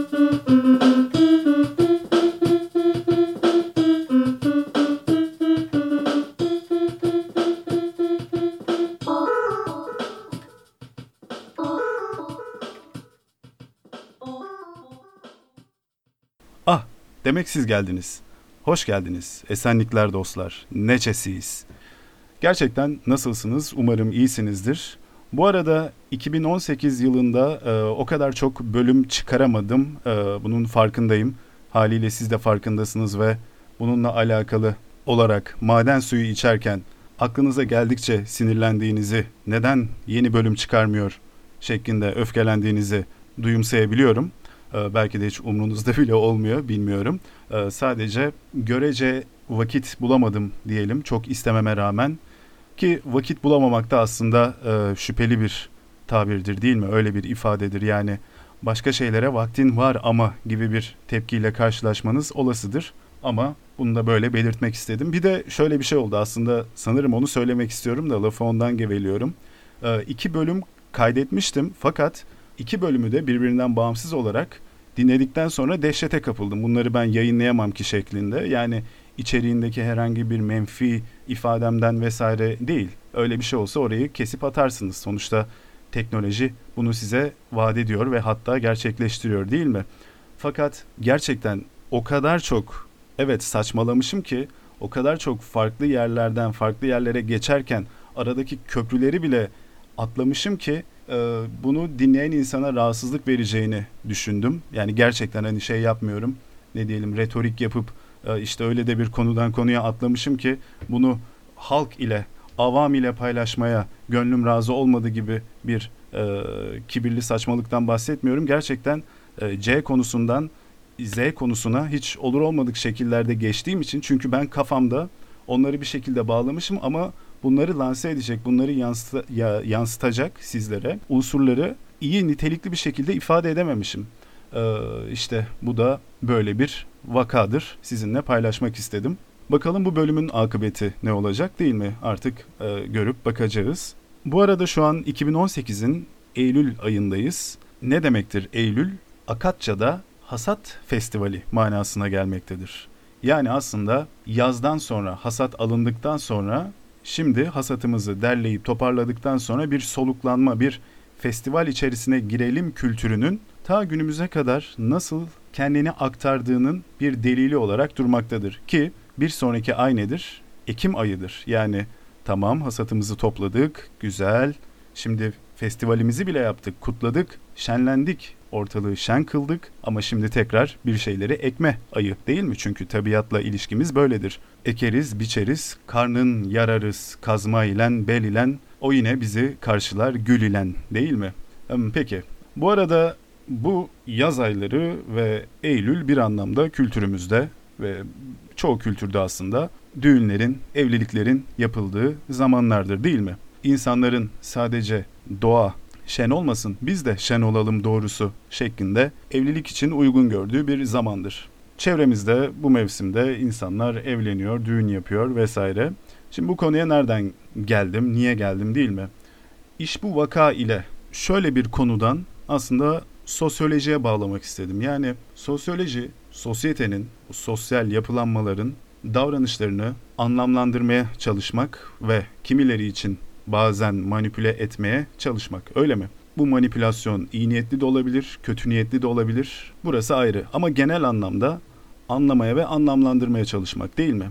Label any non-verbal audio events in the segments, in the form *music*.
Ah, demek siz geldiniz. Hoş geldiniz. Esenlikler dostlar. Neçesiyiz. Gerçekten nasılsınız? Umarım iyisinizdir. Bu arada 2018 yılında e, o kadar çok bölüm çıkaramadım. E, bunun farkındayım. Haliyle siz de farkındasınız ve bununla alakalı olarak maden suyu içerken aklınıza geldikçe sinirlendiğinizi, neden yeni bölüm çıkarmıyor şeklinde öfkelendiğinizi duyumsayabiliyorum. E, belki de hiç umrunuzda *laughs* bile olmuyor bilmiyorum. E, sadece görece vakit bulamadım diyelim çok istememe rağmen. Ki vakit bulamamak da aslında e, şüpheli bir tabirdir değil mi? Öyle bir ifadedir yani başka şeylere vaktin var ama gibi bir tepkiyle karşılaşmanız olasıdır. Ama bunu da böyle belirtmek istedim. Bir de şöyle bir şey oldu aslında sanırım onu söylemek istiyorum da lafı ondan geveliyorum. E, iki bölüm kaydetmiştim fakat iki bölümü de birbirinden bağımsız olarak dinledikten sonra dehşete kapıldım. Bunları ben yayınlayamam ki şeklinde. Yani içeriğindeki herhangi bir menfi ifademden vesaire değil. Öyle bir şey olsa orayı kesip atarsınız. Sonuçta teknoloji bunu size vaat ediyor ve hatta gerçekleştiriyor değil mi? Fakat gerçekten o kadar çok evet saçmalamışım ki o kadar çok farklı yerlerden farklı yerlere geçerken aradaki köprüleri bile atlamışım ki e, bunu dinleyen insana rahatsızlık vereceğini düşündüm. Yani gerçekten hani şey yapmıyorum ne diyelim retorik yapıp işte öyle de bir konudan konuya atlamışım ki bunu halk ile avam ile paylaşmaya gönlüm razı olmadı gibi bir e, kibirli saçmalıktan bahsetmiyorum. Gerçekten e, C konusundan Z konusuna hiç olur olmadık şekillerde geçtiğim için çünkü ben kafamda onları bir şekilde bağlamışım ama bunları lanse edecek, bunları yansıta, ya, yansıtacak sizlere unsurları iyi nitelikli bir şekilde ifade edememişim. Ee, işte bu da böyle bir vakadır. Sizinle paylaşmak istedim. Bakalım bu bölümün akıbeti ne olacak değil mi? Artık e, görüp bakacağız. Bu arada şu an 2018'in Eylül ayındayız. Ne demektir Eylül? Akatça'da Hasat Festivali manasına gelmektedir. Yani aslında yazdan sonra, hasat alındıktan sonra Şimdi hasatımızı derleyip toparladıktan sonra bir soluklanma, bir festival içerisine girelim kültürünün ta günümüze kadar nasıl kendini aktardığının bir delili olarak durmaktadır. Ki bir sonraki ay nedir? Ekim ayıdır. Yani tamam hasatımızı topladık, güzel. Şimdi festivalimizi bile yaptık, kutladık, şenlendik ortalığı şen kıldık ama şimdi tekrar bir şeyleri ekme ayı değil mi? Çünkü tabiatla ilişkimiz böyledir. Ekeriz, biçeriz, karnın yararız, kazma ilen, bel ilen, o yine bizi karşılar gül ilen değil mi? Peki, bu arada bu yaz ayları ve Eylül bir anlamda kültürümüzde ve çoğu kültürde aslında düğünlerin, evliliklerin yapıldığı zamanlardır değil mi? İnsanların sadece doğa, şen olmasın biz de şen olalım doğrusu şeklinde evlilik için uygun gördüğü bir zamandır. Çevremizde bu mevsimde insanlar evleniyor, düğün yapıyor vesaire. Şimdi bu konuya nereden geldim, niye geldim değil mi? İş bu vaka ile şöyle bir konudan aslında sosyolojiye bağlamak istedim. Yani sosyoloji sosyetenin, sosyal yapılanmaların davranışlarını anlamlandırmaya çalışmak ve kimileri için bazen manipüle etmeye çalışmak. Öyle mi? Bu manipülasyon iyi niyetli de olabilir, kötü niyetli de olabilir. Burası ayrı ama genel anlamda anlamaya ve anlamlandırmaya çalışmak değil mi?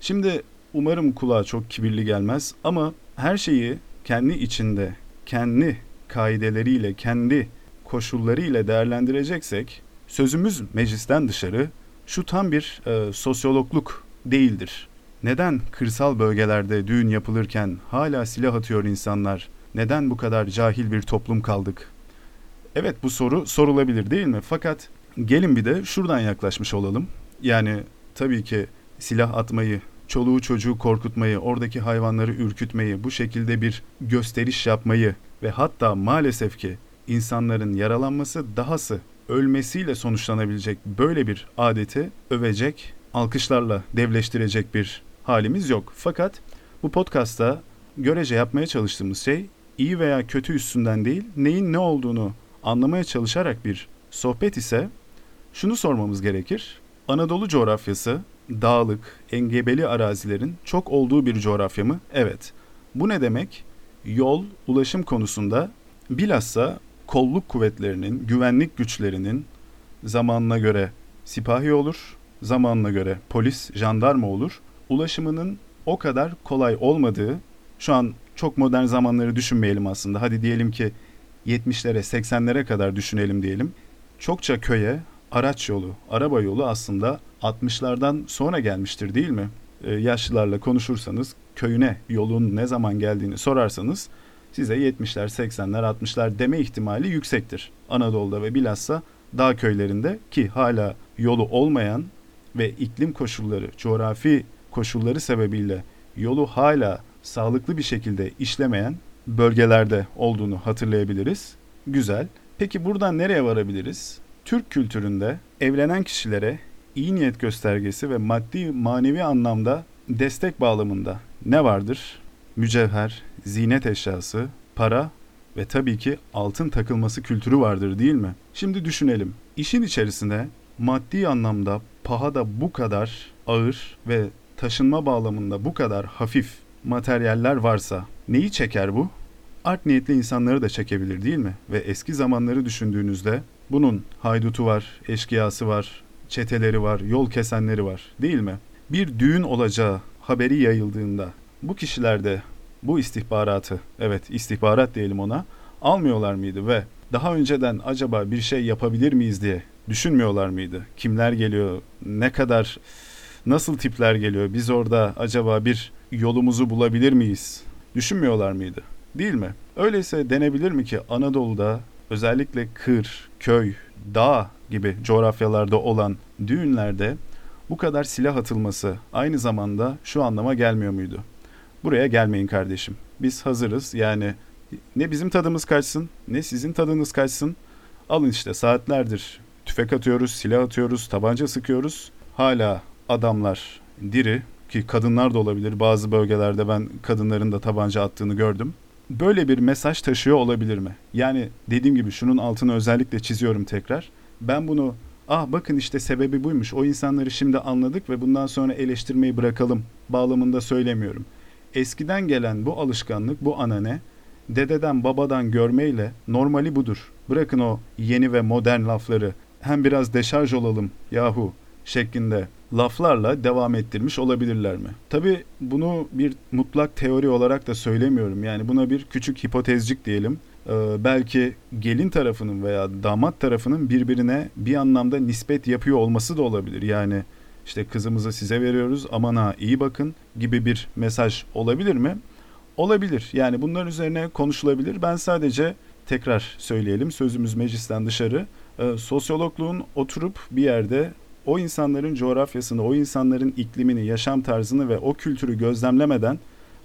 Şimdi umarım kulağa çok kibirli gelmez ama her şeyi kendi içinde, kendi kaideleriyle, kendi koşullarıyla değerlendireceksek sözümüz meclisten dışarı şu tam bir e, sosyologluk değildir. Neden kırsal bölgelerde düğün yapılırken hala silah atıyor insanlar? Neden bu kadar cahil bir toplum kaldık? Evet bu soru sorulabilir değil mi? Fakat gelin bir de şuradan yaklaşmış olalım. Yani tabii ki silah atmayı, çoluğu çocuğu korkutmayı, oradaki hayvanları ürkütmeyi, bu şekilde bir gösteriş yapmayı ve hatta maalesef ki insanların yaralanması dahası ölmesiyle sonuçlanabilecek böyle bir adeti övecek, alkışlarla devleştirecek bir halimiz yok. Fakat bu podcast'ta görece yapmaya çalıştığımız şey iyi veya kötü üstünden değil, neyin ne olduğunu anlamaya çalışarak bir sohbet ise şunu sormamız gerekir. Anadolu coğrafyası dağlık, engebeli arazilerin çok olduğu bir coğrafya mı? Evet. Bu ne demek? Yol, ulaşım konusunda bilhassa kolluk kuvvetlerinin, güvenlik güçlerinin zamanına göre sipahi olur, zamanına göre polis, jandarma olur. Ulaşımının o kadar kolay olmadığı, şu an çok modern zamanları düşünmeyelim aslında. Hadi diyelim ki 70'lere, 80'lere kadar düşünelim diyelim. Çokça köye araç yolu, araba yolu aslında 60'lardan sonra gelmiştir değil mi? Ee, yaşlılarla konuşursanız köyüne yolun ne zaman geldiğini sorarsanız size 70'ler, 80'ler, 60'lar deme ihtimali yüksektir. Anadolu'da ve bilhassa dağ köylerinde ki hala yolu olmayan ve iklim koşulları, coğrafi koşulları sebebiyle yolu hala sağlıklı bir şekilde işlemeyen bölgelerde olduğunu hatırlayabiliriz. Güzel. Peki buradan nereye varabiliriz? Türk kültüründe evlenen kişilere iyi niyet göstergesi ve maddi manevi anlamda destek bağlamında ne vardır? Mücevher, zinet eşyası, para ve tabii ki altın takılması kültürü vardır değil mi? Şimdi düşünelim. İşin içerisinde maddi anlamda pahada bu kadar ağır ve taşınma bağlamında bu kadar hafif materyaller varsa neyi çeker bu? Art niyetli insanları da çekebilir değil mi? Ve eski zamanları düşündüğünüzde bunun haydutu var, eşkıyası var, çeteleri var, yol kesenleri var değil mi? Bir düğün olacağı haberi yayıldığında bu kişiler de bu istihbaratı, evet istihbarat diyelim ona, almıyorlar mıydı ve daha önceden acaba bir şey yapabilir miyiz diye düşünmüyorlar mıydı? Kimler geliyor, ne kadar, nasıl tipler geliyor, biz orada acaba bir yolumuzu bulabilir miyiz? Düşünmüyorlar mıydı? Değil mi? Öyleyse denebilir mi ki Anadolu'da özellikle kır, köy, dağ gibi coğrafyalarda olan düğünlerde bu kadar silah atılması aynı zamanda şu anlama gelmiyor muydu? Buraya gelmeyin kardeşim. Biz hazırız. Yani ne bizim tadımız kaçsın ne sizin tadınız kaçsın. Alın işte saatlerdir tüfek atıyoruz, silah atıyoruz, tabanca sıkıyoruz. Hala adamlar diri ki kadınlar da olabilir. Bazı bölgelerde ben kadınların da tabanca attığını gördüm. Böyle bir mesaj taşıyor olabilir mi? Yani dediğim gibi şunun altını özellikle çiziyorum tekrar. Ben bunu ah bakın işte sebebi buymuş. O insanları şimdi anladık ve bundan sonra eleştirmeyi bırakalım bağlamında söylemiyorum. Eskiden gelen bu alışkanlık, bu anane dededen babadan görmeyle normali budur. Bırakın o yeni ve modern lafları. Hem biraz deşarj olalım yahu şeklinde laflarla devam ettirmiş olabilirler mi? Tabi bunu bir mutlak teori olarak da söylemiyorum. Yani buna bir küçük hipotezcik diyelim. Ee, belki gelin tarafının veya damat tarafının birbirine bir anlamda nispet yapıyor olması da olabilir. Yani işte kızımızı size veriyoruz aman ha iyi bakın gibi bir mesaj olabilir mi? Olabilir. Yani bunların üzerine konuşulabilir. Ben sadece tekrar söyleyelim sözümüz meclisten dışarı. E, sosyologluğun oturup bir yerde o insanların coğrafyasını, o insanların iklimini, yaşam tarzını ve o kültürü gözlemlemeden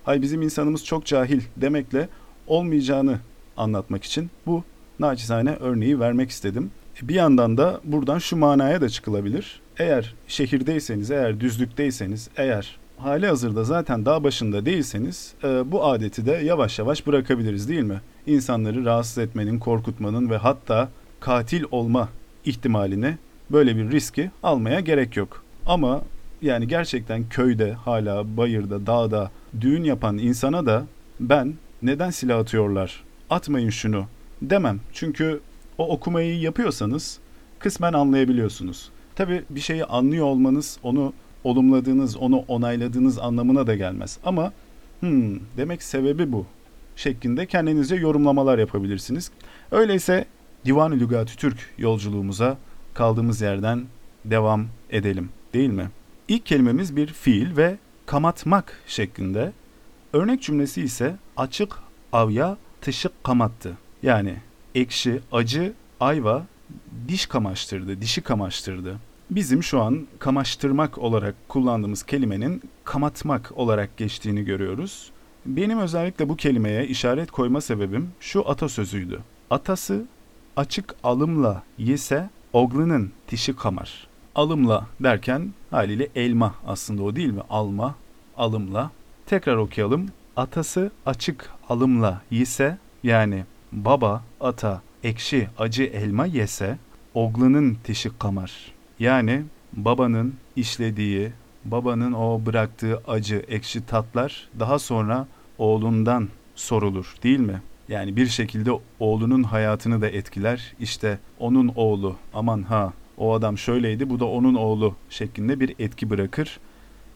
hay bizim insanımız çok cahil demekle olmayacağını anlatmak için bu naçizane örneği vermek istedim. Bir yandan da buradan şu manaya da çıkılabilir. Eğer şehirdeyseniz, eğer düzlükteyseniz, eğer hali hazırda zaten dağ başında değilseniz e, bu adeti de yavaş yavaş bırakabiliriz değil mi? İnsanları rahatsız etmenin, korkutmanın ve hatta katil olma ihtimalini böyle bir riski almaya gerek yok. Ama yani gerçekten köyde, hala bayırda, dağda düğün yapan insana da ben neden silah atıyorlar, atmayın şunu demem. Çünkü o okumayı yapıyorsanız kısmen anlayabiliyorsunuz. Tabi bir şeyi anlıyor olmanız onu olumladığınız, onu onayladığınız anlamına da gelmez. Ama hmm, demek sebebi bu şeklinde kendinizce yorumlamalar yapabilirsiniz. Öyleyse Divan-ı Lügat-ı Türk yolculuğumuza kaldığımız yerden devam edelim değil mi? İlk kelimemiz bir fiil ve kamatmak şeklinde. Örnek cümlesi ise açık avya tışık kamattı. Yani ekşi, acı, ayva diş kamaştırdı, dişi kamaştırdı. Bizim şu an kamaştırmak olarak kullandığımız kelimenin kamatmak olarak geçtiğini görüyoruz. Benim özellikle bu kelimeye işaret koyma sebebim şu atasözüydü. Atası açık alımla yese oglunun dişi kamar. Alımla derken haliyle elma aslında o değil mi? Alma, alımla. Tekrar okuyalım. Atası açık alımla yese yani baba ata ekşi acı elma yese oğlanın teşik kamar. Yani babanın işlediği, babanın o bıraktığı acı, ekşi tatlar daha sonra oğlundan sorulur değil mi? Yani bir şekilde oğlunun hayatını da etkiler. İşte onun oğlu aman ha o adam şöyleydi bu da onun oğlu şeklinde bir etki bırakır.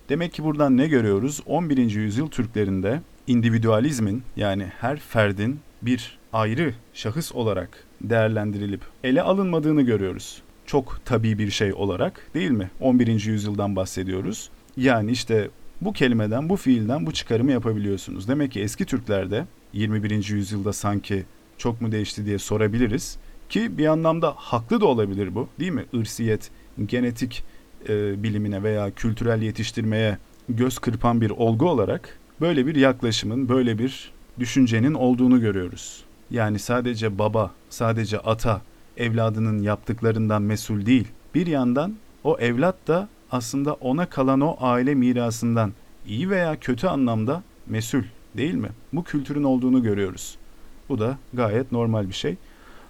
Demek ki buradan ne görüyoruz? 11. yüzyıl Türklerinde individualizmin yani her ferdin bir ayrı şahıs olarak değerlendirilip ele alınmadığını görüyoruz. Çok tabii bir şey olarak değil mi? 11. yüzyıldan bahsediyoruz. Yani işte bu kelimeden, bu fiilden bu çıkarımı yapabiliyorsunuz. Demek ki eski Türklerde 21. yüzyılda sanki çok mu değişti diye sorabiliriz. Ki bir anlamda haklı da olabilir bu değil mi? Irsiyet, genetik e, bilimine veya kültürel yetiştirmeye göz kırpan bir olgu olarak böyle bir yaklaşımın, böyle bir düşüncenin olduğunu görüyoruz. Yani sadece baba, sadece ata evladının yaptıklarından mesul değil. Bir yandan o evlat da aslında ona kalan o aile mirasından iyi veya kötü anlamda mesul değil mi? Bu kültürün olduğunu görüyoruz. Bu da gayet normal bir şey.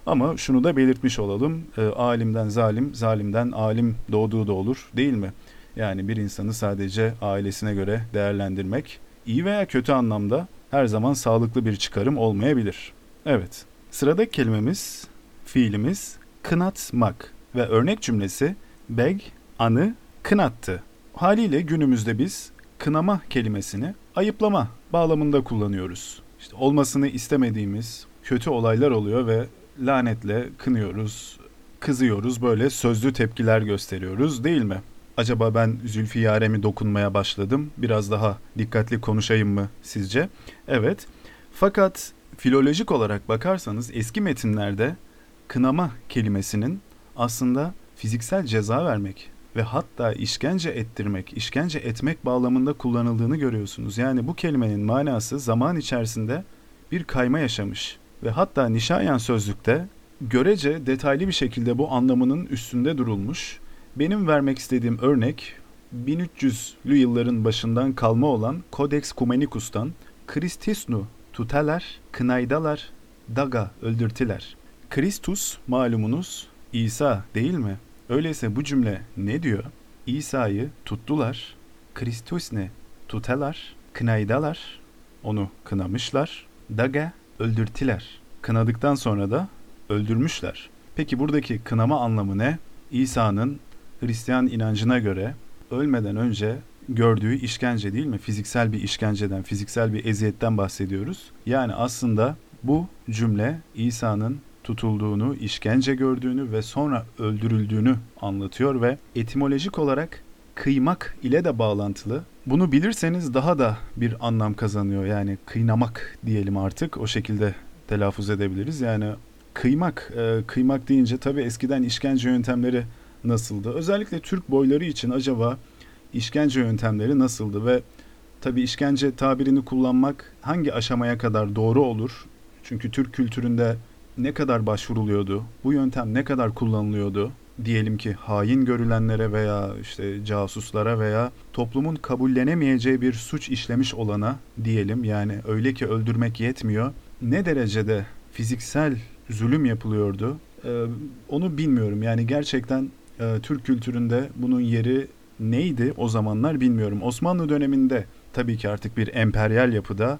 Ama şunu da belirtmiş olalım. E, alimden zalim, zalimden alim doğduğu da olur değil mi? Yani bir insanı sadece ailesine göre değerlendirmek iyi veya kötü anlamda her zaman sağlıklı bir çıkarım olmayabilir. Evet. Sıradaki kelimemiz, fiilimiz kınatmak ve örnek cümlesi beg anı kınattı. Haliyle günümüzde biz kınama kelimesini ayıplama bağlamında kullanıyoruz. İşte olmasını istemediğimiz kötü olaylar oluyor ve lanetle kınıyoruz, kızıyoruz, böyle sözlü tepkiler gösteriyoruz değil mi? Acaba ben Zülfiyare mi dokunmaya başladım? Biraz daha dikkatli konuşayım mı sizce? Evet. Fakat filolojik olarak bakarsanız eski metinlerde kınama kelimesinin aslında fiziksel ceza vermek ve hatta işkence ettirmek, işkence etmek bağlamında kullanıldığını görüyorsunuz. Yani bu kelimenin manası zaman içerisinde bir kayma yaşamış ve hatta Nişayan sözlükte görece detaylı bir şekilde bu anlamının üstünde durulmuş. Benim vermek istediğim örnek 1300'lü yılların başından kalma olan Codex Cumanicus'tan Christisnu tuteler, kınaydalar, daga öldürtiler. Kristus malumunuz İsa değil mi? Öyleyse bu cümle ne diyor? İsa'yı tuttular, Kristus ne? Tutelar, kınaydalar, onu kınamışlar, daga öldürtiler. Kınadıktan sonra da öldürmüşler. Peki buradaki kınama anlamı ne? İsa'nın Hristiyan inancına göre ölmeden önce gördüğü işkence değil mi? Fiziksel bir işkenceden, fiziksel bir eziyetten bahsediyoruz. Yani aslında bu cümle İsa'nın tutulduğunu, işkence gördüğünü ve sonra öldürüldüğünü anlatıyor ve etimolojik olarak kıymak ile de bağlantılı. Bunu bilirseniz daha da bir anlam kazanıyor. Yani kıynamak diyelim artık o şekilde telaffuz edebiliriz. Yani kıymak, e, kıymak deyince tabii eskiden işkence yöntemleri nasıldı? Özellikle Türk boyları için acaba işkence yöntemleri nasıldı ve tabii işkence tabirini kullanmak hangi aşamaya kadar doğru olur? Çünkü Türk kültüründe ne kadar başvuruluyordu? Bu yöntem ne kadar kullanılıyordu? Diyelim ki hain görülenlere veya işte casuslara veya toplumun kabullenemeyeceği bir suç işlemiş olana diyelim yani öyle ki öldürmek yetmiyor. Ne derecede fiziksel zulüm yapılıyordu? Ee, onu bilmiyorum. Yani gerçekten e, Türk kültüründe bunun yeri neydi o zamanlar bilmiyorum. Osmanlı döneminde tabii ki artık bir emperyal yapıda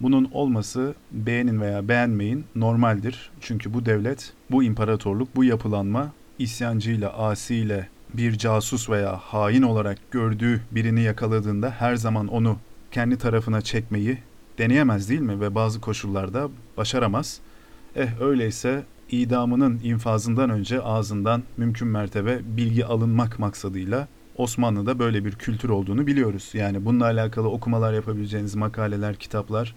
bunun olması beğenin veya beğenmeyin normaldir. Çünkü bu devlet, bu imparatorluk, bu yapılanma isyancıyla, asiyle bir casus veya hain olarak gördüğü birini yakaladığında her zaman onu kendi tarafına çekmeyi deneyemez değil mi? Ve bazı koşullarda başaramaz. Eh öyleyse idamının infazından önce ağzından mümkün mertebe bilgi alınmak maksadıyla Osmanlı'da böyle bir kültür olduğunu biliyoruz. Yani bununla alakalı okumalar yapabileceğiniz makaleler, kitaplar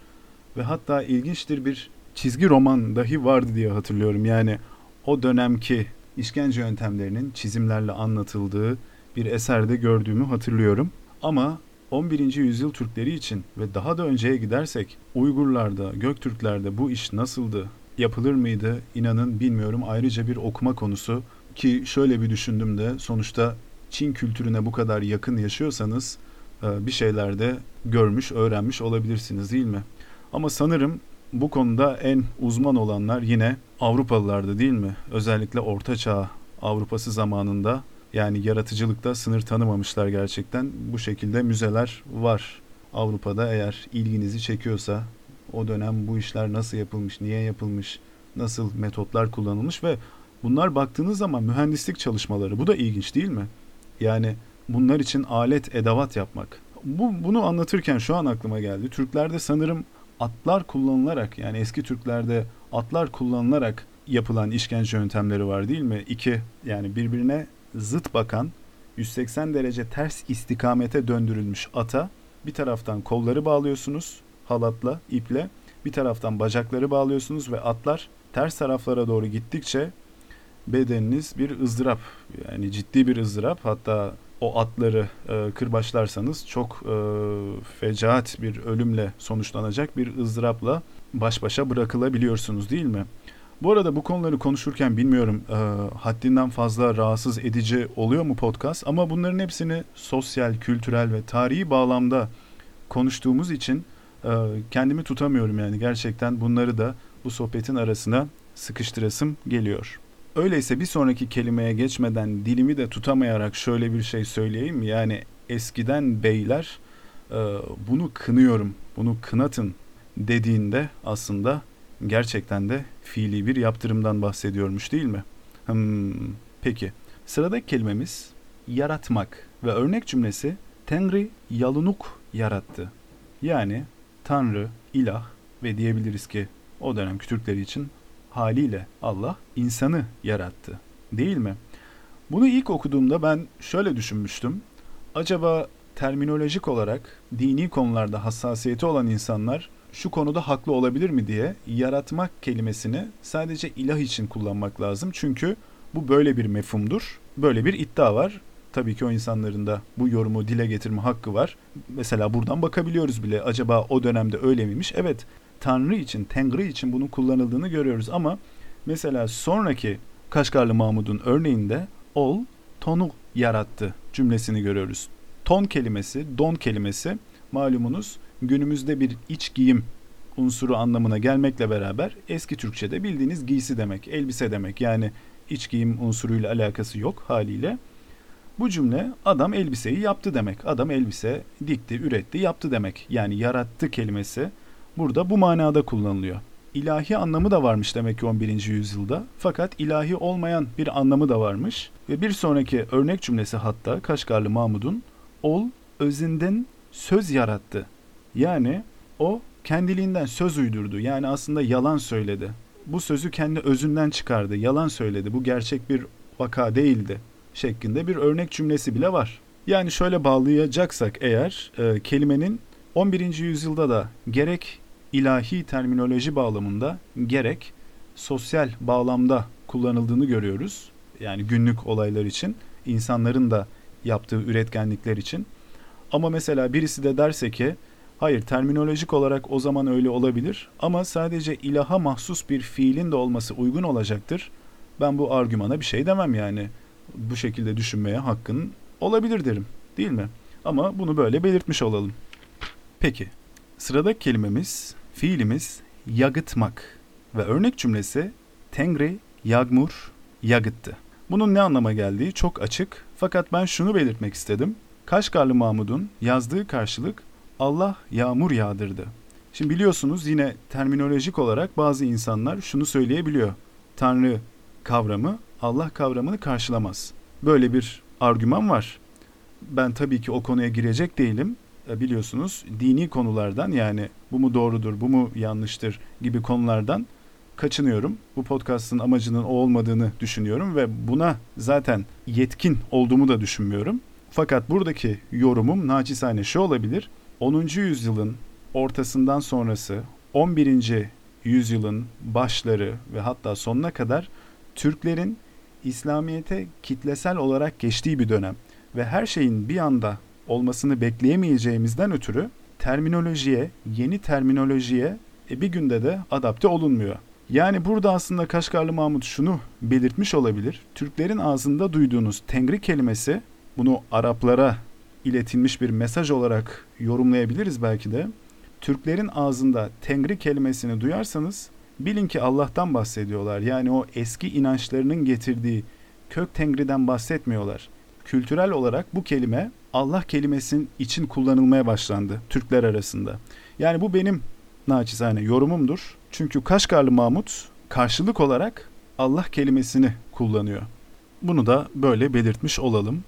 ve hatta ilginçtir bir çizgi roman dahi vardı diye hatırlıyorum. Yani o dönemki işkence yöntemlerinin çizimlerle anlatıldığı bir eserde gördüğümü hatırlıyorum. Ama 11. yüzyıl Türkleri için ve daha da önceye gidersek Uygurlarda, Göktürklerde bu iş nasıldı? Yapılır mıydı? İnanın bilmiyorum. Ayrıca bir okuma konusu ki şöyle bir düşündüm de sonuçta Çin kültürüne bu kadar yakın yaşıyorsanız e, bir şeylerde görmüş, öğrenmiş olabilirsiniz değil mi? Ama sanırım bu konuda en uzman olanlar yine Avrupalılardı değil mi? Özellikle Orta Çağ Avrupası zamanında. Yani yaratıcılıkta sınır tanımamışlar gerçekten. Bu şekilde müzeler var Avrupa'da eğer ilginizi çekiyorsa o dönem bu işler nasıl yapılmış, niye yapılmış, nasıl metotlar kullanılmış ve bunlar baktığınız zaman mühendislik çalışmaları. Bu da ilginç değil mi? Yani bunlar için alet, edavat yapmak. Bu bunu anlatırken şu an aklıma geldi. Türklerde sanırım atlar kullanılarak yani eski Türklerde atlar kullanılarak yapılan işkence yöntemleri var değil mi? İki yani birbirine zıt bakan 180 derece ters istikamete döndürülmüş ata bir taraftan kolları bağlıyorsunuz halatla, iple. Bir taraftan bacakları bağlıyorsunuz ve atlar ters taraflara doğru gittikçe bedeniniz bir ızdırap yani ciddi bir ızdırap hatta o atları e, kırbaçlarsanız çok e, fecaat bir ölümle sonuçlanacak bir ızdırapla baş başa bırakılabiliyorsunuz değil mi? Bu arada bu konuları konuşurken bilmiyorum e, haddinden fazla rahatsız edici oluyor mu podcast ama bunların hepsini sosyal, kültürel ve tarihi bağlamda konuştuğumuz için e, kendimi tutamıyorum yani gerçekten bunları da bu sohbetin arasına sıkıştırasım geliyor. Öyleyse bir sonraki kelimeye geçmeden dilimi de tutamayarak şöyle bir şey söyleyeyim. Yani eskiden beyler e, bunu kınıyorum, bunu kınatın dediğinde aslında gerçekten de fiili bir yaptırımdan bahsediyormuş değil mi? Hmm, peki sıradaki kelimemiz yaratmak ve örnek cümlesi Tengri yalunuk yarattı. Yani Tanrı, ilah ve diyebiliriz ki o dönemki Türkleri için haliyle Allah insanı yarattı. Değil mi? Bunu ilk okuduğumda ben şöyle düşünmüştüm. Acaba terminolojik olarak dini konularda hassasiyeti olan insanlar şu konuda haklı olabilir mi diye yaratmak kelimesini sadece ilah için kullanmak lazım. Çünkü bu böyle bir mefhumdur. Böyle bir iddia var. Tabii ki o insanların da bu yorumu dile getirme hakkı var. Mesela buradan bakabiliyoruz bile. Acaba o dönemde öyle miymiş? Evet, Tanrı için, Tengri için bunun kullanıldığını görüyoruz ama mesela sonraki Kaşgarlı Mahmud'un örneğinde ol, tonu yarattı cümlesini görüyoruz. Ton kelimesi, don kelimesi malumunuz günümüzde bir iç giyim unsuru anlamına gelmekle beraber eski Türkçe'de bildiğiniz giysi demek, elbise demek. Yani iç giyim unsuruyla alakası yok haliyle. Bu cümle adam elbiseyi yaptı demek. Adam elbise dikti, üretti, yaptı demek. Yani yarattı kelimesi burada bu manada kullanılıyor. İlahi anlamı da varmış demek ki 11. yüzyılda. Fakat ilahi olmayan bir anlamı da varmış. Ve bir sonraki örnek cümlesi hatta Kaşgarlı Mahmud'un ol özünden söz yarattı. Yani o kendiliğinden söz uydurdu. Yani aslında yalan söyledi. Bu sözü kendi özünden çıkardı. Yalan söyledi. Bu gerçek bir vaka değildi şeklinde bir örnek cümlesi bile var. Yani şöyle bağlayacaksak eğer e, kelimenin 11. yüzyılda da gerek ilahi terminoloji bağlamında gerek sosyal bağlamda kullanıldığını görüyoruz. Yani günlük olaylar için, insanların da yaptığı üretkenlikler için. Ama mesela birisi de derse ki hayır terminolojik olarak o zaman öyle olabilir ama sadece ilaha mahsus bir fiilin de olması uygun olacaktır. Ben bu argümana bir şey demem yani bu şekilde düşünmeye hakkın olabilir derim. Değil mi? Ama bunu böyle belirtmiş olalım. Peki, sıradaki kelimemiz, fiilimiz yagıtmak ve örnek cümlesi Tengri yagmur yagıttı. Bunun ne anlama geldiği çok açık fakat ben şunu belirtmek istedim. Kaşgarlı Mahmud'un yazdığı karşılık Allah yağmur yağdırdı. Şimdi biliyorsunuz yine terminolojik olarak bazı insanlar şunu söyleyebiliyor. Tanrı kavramı Allah kavramını karşılamaz. Böyle bir argüman var. Ben tabii ki o konuya girecek değilim. E, biliyorsunuz dini konulardan yani bu mu doğrudur, bu mu yanlıştır gibi konulardan kaçınıyorum. Bu podcast'ın amacının o olmadığını düşünüyorum ve buna zaten yetkin olduğumu da düşünmüyorum. Fakat buradaki yorumum naçizane şu olabilir. 10. yüzyılın ortasından sonrası 11. yüzyılın başları ve hatta sonuna kadar Türklerin İslamiyet'e kitlesel olarak geçtiği bir dönem ve her şeyin bir anda olmasını bekleyemeyeceğimizden ötürü terminolojiye, yeni terminolojiye e, bir günde de adapte olunmuyor. Yani burada aslında Kaşgarlı Mahmut şunu belirtmiş olabilir. Türklerin ağzında duyduğunuz Tengri kelimesi bunu Araplara iletilmiş bir mesaj olarak yorumlayabiliriz belki de. Türklerin ağzında Tengri kelimesini duyarsanız bilin ki Allah'tan bahsediyorlar. Yani o eski inançlarının getirdiği kök tengriden bahsetmiyorlar. Kültürel olarak bu kelime Allah kelimesinin için kullanılmaya başlandı Türkler arasında. Yani bu benim naçizane yorumumdur. Çünkü Kaşgarlı Mahmut karşılık olarak Allah kelimesini kullanıyor. Bunu da böyle belirtmiş olalım.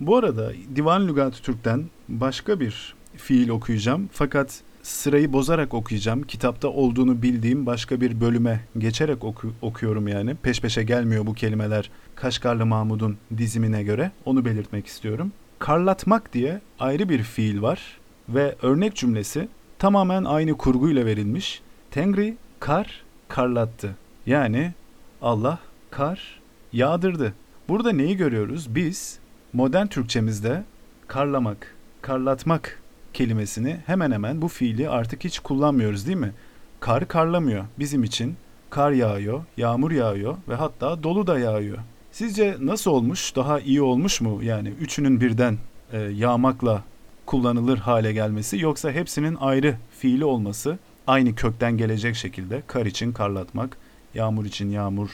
Bu arada Divan Lügat Türk'ten başka bir fiil okuyacağım. Fakat sırayı bozarak okuyacağım. Kitapta olduğunu bildiğim başka bir bölüme geçerek oku- okuyorum yani. Peş peşe gelmiyor bu kelimeler Kaşgarlı Mahmud'un dizimine göre. Onu belirtmek istiyorum. Karlatmak diye ayrı bir fiil var ve örnek cümlesi tamamen aynı kurguyla verilmiş. Tengri kar karlattı. Yani Allah kar yağdırdı. Burada neyi görüyoruz? Biz modern Türkçemizde karlamak, karlatmak kelimesini hemen hemen bu fiili artık hiç kullanmıyoruz değil mi? Kar karlamıyor bizim için. Kar yağıyor, yağmur yağıyor ve hatta dolu da yağıyor. Sizce nasıl olmuş? Daha iyi olmuş mu? Yani üçünün birden e, yağmakla kullanılır hale gelmesi yoksa hepsinin ayrı fiili olması aynı kökten gelecek şekilde kar için karlatmak, yağmur için yağmur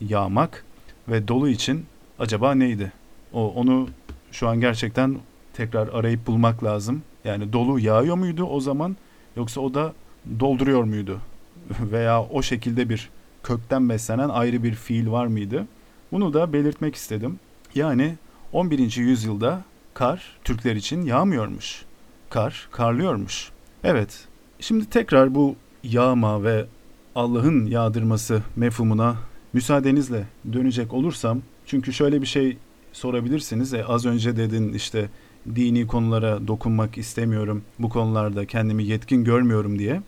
yağmak ve dolu için acaba neydi? O onu şu an gerçekten tekrar arayıp bulmak lazım. Yani dolu yağıyor muydu o zaman yoksa o da dolduruyor muydu? *laughs* Veya o şekilde bir kökten beslenen ayrı bir fiil var mıydı? Bunu da belirtmek istedim. Yani 11. yüzyılda kar Türkler için yağmıyormuş. Kar karlıyormuş. Evet. Şimdi tekrar bu yağma ve Allah'ın yağdırması mefhumuna müsaadenizle dönecek olursam çünkü şöyle bir şey sorabilirsiniz. E, az önce dedin işte dini konulara dokunmak istemiyorum. Bu konularda kendimi yetkin görmüyorum diye.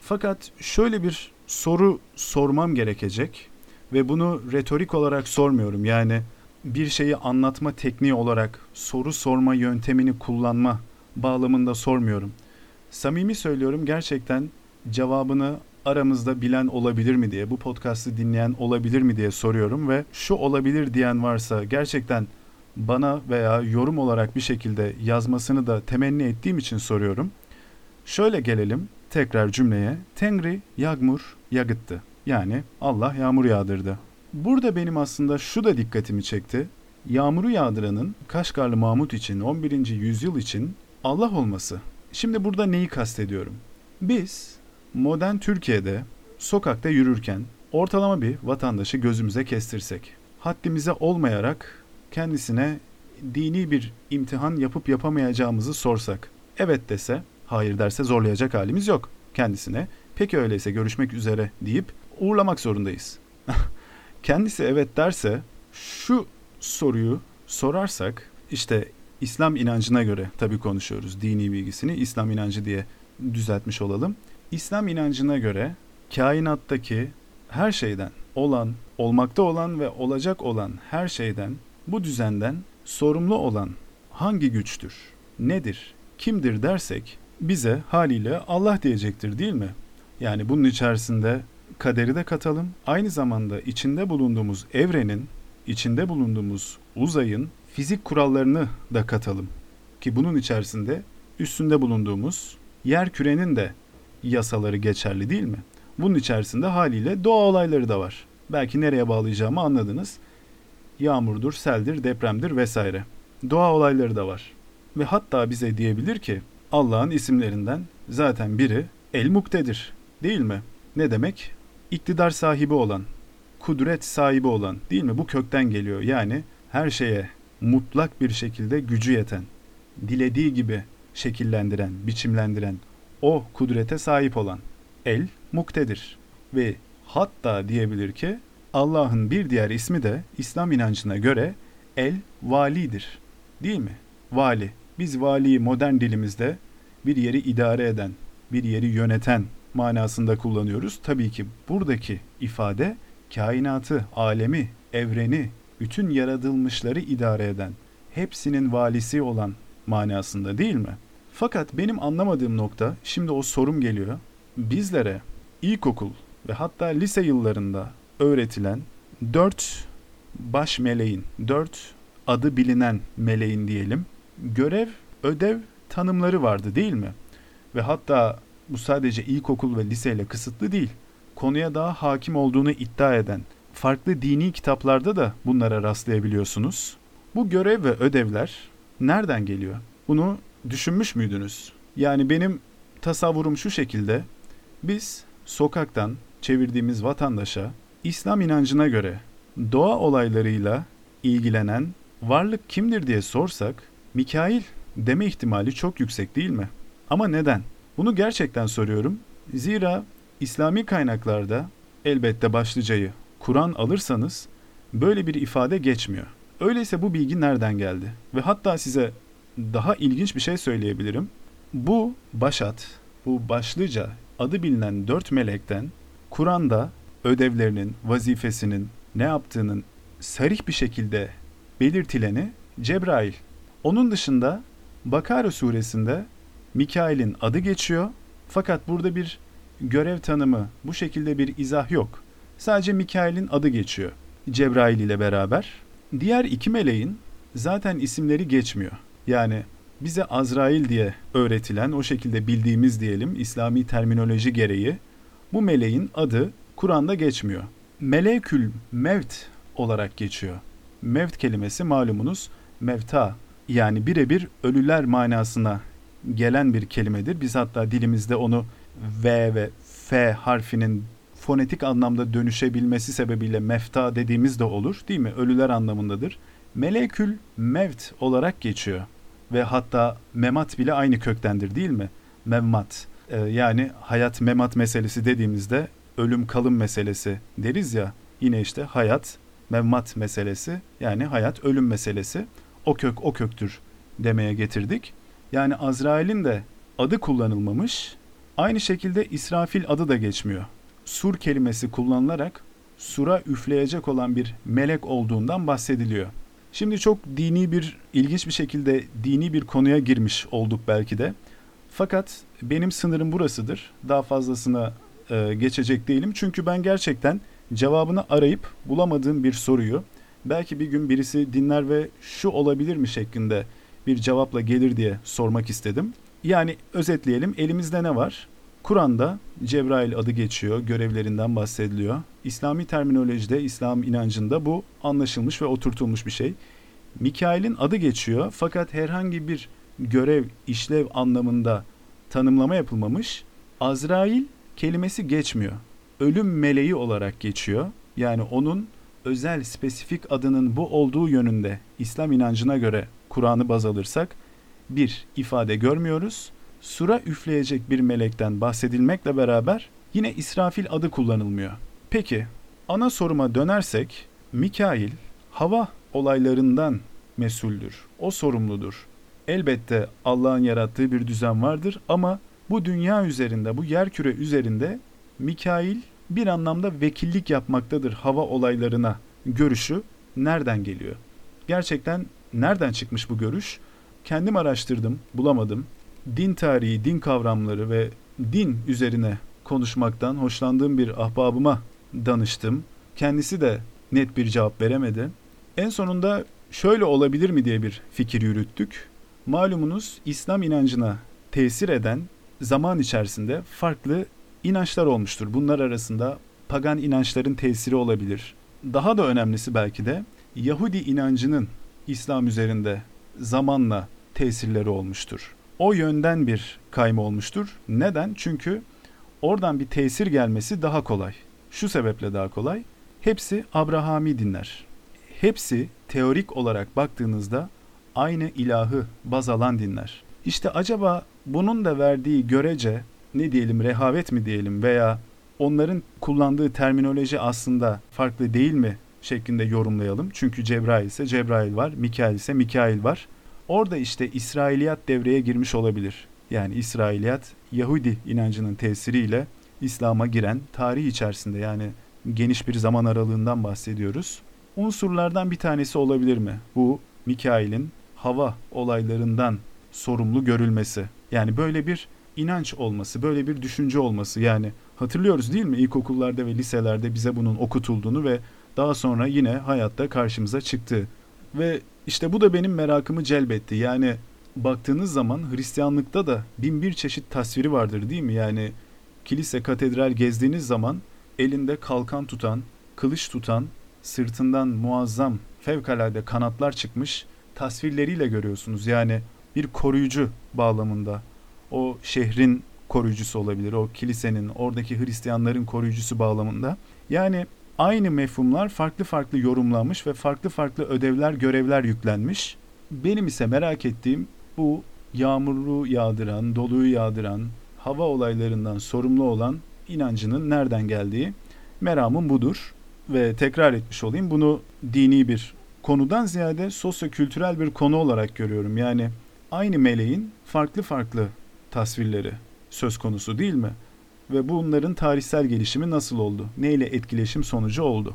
Fakat şöyle bir soru sormam gerekecek ve bunu retorik olarak sormuyorum. Yani bir şeyi anlatma tekniği olarak soru sorma yöntemini kullanma bağlamında sormuyorum. Samimi söylüyorum gerçekten cevabını aramızda bilen olabilir mi diye, bu podcast'ı dinleyen olabilir mi diye soruyorum ve şu olabilir diyen varsa gerçekten bana veya yorum olarak bir şekilde yazmasını da temenni ettiğim için soruyorum. Şöyle gelelim tekrar cümleye. Tengri yağmur yağıttı. Yani Allah yağmur yağdırdı. Burada benim aslında şu da dikkatimi çekti. Yağmuru yağdıranın Kaşgarlı Mahmut için 11. yüzyıl için Allah olması. Şimdi burada neyi kastediyorum? Biz modern Türkiye'de sokakta yürürken ortalama bir vatandaşı gözümüze kestirsek, haddimize olmayarak kendisine dini bir imtihan yapıp yapamayacağımızı sorsak, evet dese, hayır derse zorlayacak halimiz yok kendisine. Peki öyleyse görüşmek üzere deyip uğurlamak zorundayız. *laughs* Kendisi evet derse şu soruyu sorarsak işte İslam inancına göre tabii konuşuyoruz dini bilgisini İslam inancı diye düzeltmiş olalım. İslam inancına göre kainattaki her şeyden olan, olmakta olan ve olacak olan her şeyden bu düzenden sorumlu olan hangi güçtür, nedir, kimdir dersek bize haliyle Allah diyecektir değil mi? Yani bunun içerisinde kaderi de katalım. Aynı zamanda içinde bulunduğumuz evrenin, içinde bulunduğumuz uzayın fizik kurallarını da katalım. Ki bunun içerisinde üstünde bulunduğumuz yer kürenin de yasaları geçerli değil mi? Bunun içerisinde haliyle doğa olayları da var. Belki nereye bağlayacağımı anladınız. Yağmurdur, seldir, depremdir vesaire. Doğa olayları da var. Ve hatta bize diyebilir ki Allah'ın isimlerinden zaten biri El Muktedir değil mi? Ne demek? İktidar sahibi olan, kudret sahibi olan değil mi? Bu kökten geliyor. Yani her şeye mutlak bir şekilde gücü yeten, dilediği gibi şekillendiren, biçimlendiren, o kudrete sahip olan El Muktedir. Ve hatta diyebilir ki Allah'ın bir diğer ismi de İslam inancına göre El Validir. Değil mi? Vali. Biz valiyi modern dilimizde bir yeri idare eden, bir yeri yöneten manasında kullanıyoruz. Tabii ki buradaki ifade kainatı, alemi, evreni, bütün yaratılmışları idare eden, hepsinin valisi olan manasında değil mi? Fakat benim anlamadığım nokta, şimdi o sorum geliyor. Bizlere ilkokul ve hatta lise yıllarında öğretilen dört baş meleğin, dört adı bilinen meleğin diyelim, görev, ödev tanımları vardı değil mi? Ve hatta bu sadece ilkokul ve liseyle kısıtlı değil. Konuya daha hakim olduğunu iddia eden, farklı dini kitaplarda da bunlara rastlayabiliyorsunuz. Bu görev ve ödevler nereden geliyor? Bunu düşünmüş müydünüz? Yani benim tasavvurum şu şekilde. Biz sokaktan çevirdiğimiz vatandaşa İslam inancına göre doğa olaylarıyla ilgilenen varlık kimdir diye sorsak Mikail deme ihtimali çok yüksek değil mi? Ama neden? Bunu gerçekten soruyorum. Zira İslami kaynaklarda elbette başlıcayı Kur'an alırsanız böyle bir ifade geçmiyor. Öyleyse bu bilgi nereden geldi? Ve hatta size daha ilginç bir şey söyleyebilirim. Bu başat, bu başlıca adı bilinen dört melekten Kur'an'da ödevlerinin, vazifesinin, ne yaptığının sarih bir şekilde belirtileni Cebrail. Onun dışında Bakara suresinde Mikail'in adı geçiyor. Fakat burada bir görev tanımı, bu şekilde bir izah yok. Sadece Mikail'in adı geçiyor. Cebrail ile beraber. Diğer iki meleğin zaten isimleri geçmiyor. Yani bize Azrail diye öğretilen, o şekilde bildiğimiz diyelim İslami terminoloji gereği bu meleğin adı Kur'an'da geçmiyor. Melekül Mevt olarak geçiyor. Mevt kelimesi malumunuz mevta yani birebir ölüler manasına gelen bir kelimedir. Biz hatta dilimizde onu V ve F harfinin fonetik anlamda dönüşebilmesi sebebiyle mefta dediğimiz de olur değil mi? Ölüler anlamındadır. Melekül mevt olarak geçiyor. Ve hatta memat bile aynı köktendir değil mi? Memmat. Ee, yani hayat memat meselesi dediğimizde ölüm kalım meselesi deriz ya. Yine işte hayat memmat meselesi yani hayat ölüm meselesi. O kök o köktür demeye getirdik. Yani Azrail'in de adı kullanılmamış. Aynı şekilde İsrafil adı da geçmiyor. Sur kelimesi kullanılarak sura üfleyecek olan bir melek olduğundan bahsediliyor. Şimdi çok dini bir, ilginç bir şekilde dini bir konuya girmiş olduk belki de. Fakat benim sınırım burasıdır. Daha fazlasına e, geçecek değilim. Çünkü ben gerçekten cevabını arayıp bulamadığım bir soruyu belki bir gün birisi dinler ve şu olabilir mi şeklinde bir cevapla gelir diye sormak istedim. Yani özetleyelim elimizde ne var? Kur'an'da Cebrail adı geçiyor, görevlerinden bahsediliyor. İslami terminolojide, İslam inancında bu anlaşılmış ve oturtulmuş bir şey. Mikail'in adı geçiyor fakat herhangi bir görev, işlev anlamında tanımlama yapılmamış. Azrail kelimesi geçmiyor. Ölüm meleği olarak geçiyor. Yani onun özel, spesifik adının bu olduğu yönünde İslam inancına göre Kur'an'ı baz alırsak bir ifade görmüyoruz. Sura üfleyecek bir melekten bahsedilmekle beraber yine İsrafil adı kullanılmıyor. Peki ana soruma dönersek Mikail hava olaylarından mesuldür. O sorumludur. Elbette Allah'ın yarattığı bir düzen vardır ama bu dünya üzerinde, bu yer küre üzerinde Mikail bir anlamda vekillik yapmaktadır hava olaylarına görüşü nereden geliyor? Gerçekten nereden çıkmış bu görüş? Kendim araştırdım, bulamadım. Din tarihi, din kavramları ve din üzerine konuşmaktan hoşlandığım bir ahbabıma danıştım. Kendisi de net bir cevap veremedi. En sonunda şöyle olabilir mi diye bir fikir yürüttük. Malumunuz İslam inancına tesir eden zaman içerisinde farklı inançlar olmuştur. Bunlar arasında pagan inançların tesiri olabilir. Daha da önemlisi belki de Yahudi inancının İslam üzerinde zamanla tesirleri olmuştur. O yönden bir kayma olmuştur. Neden? Çünkü oradan bir tesir gelmesi daha kolay. Şu sebeple daha kolay. Hepsi Abrahami dinler. Hepsi teorik olarak baktığınızda aynı ilahı baz alan dinler. İşte acaba bunun da verdiği görece ne diyelim rehavet mi diyelim veya onların kullandığı terminoloji aslında farklı değil mi şeklinde yorumlayalım. Çünkü Cebrail ise Cebrail var, Mikail ise Mikail var. Orada işte İsrailiyat devreye girmiş olabilir. Yani İsrailiyat Yahudi inancının tesiriyle İslam'a giren tarih içerisinde yani geniş bir zaman aralığından bahsediyoruz. Unsurlardan bir tanesi olabilir mi? Bu Mikail'in hava olaylarından sorumlu görülmesi. Yani böyle bir inanç olması, böyle bir düşünce olması. Yani hatırlıyoruz değil mi ilkokullarda ve liselerde bize bunun okutulduğunu ve daha sonra yine hayatta karşımıza çıktı. Ve işte bu da benim merakımı celbetti. Yani baktığınız zaman Hristiyanlıkta da bin bir çeşit tasviri vardır değil mi? Yani kilise, katedral gezdiğiniz zaman elinde kalkan tutan, kılıç tutan, sırtından muazzam, fevkalade kanatlar çıkmış tasvirleriyle görüyorsunuz. Yani bir koruyucu bağlamında. O şehrin koruyucusu olabilir. O kilisenin, oradaki Hristiyanların koruyucusu bağlamında. Yani aynı mefhumlar farklı farklı yorumlanmış ve farklı farklı ödevler, görevler yüklenmiş. Benim ise merak ettiğim bu yağmuru yağdıran, doluyu yağdıran, hava olaylarından sorumlu olan inancının nereden geldiği. Meramım budur ve tekrar etmiş olayım. Bunu dini bir konudan ziyade sosyo-kültürel bir konu olarak görüyorum. Yani aynı meleğin farklı farklı tasvirleri söz konusu değil mi? Ve bunların tarihsel gelişimi nasıl oldu? Neyle etkileşim sonucu oldu?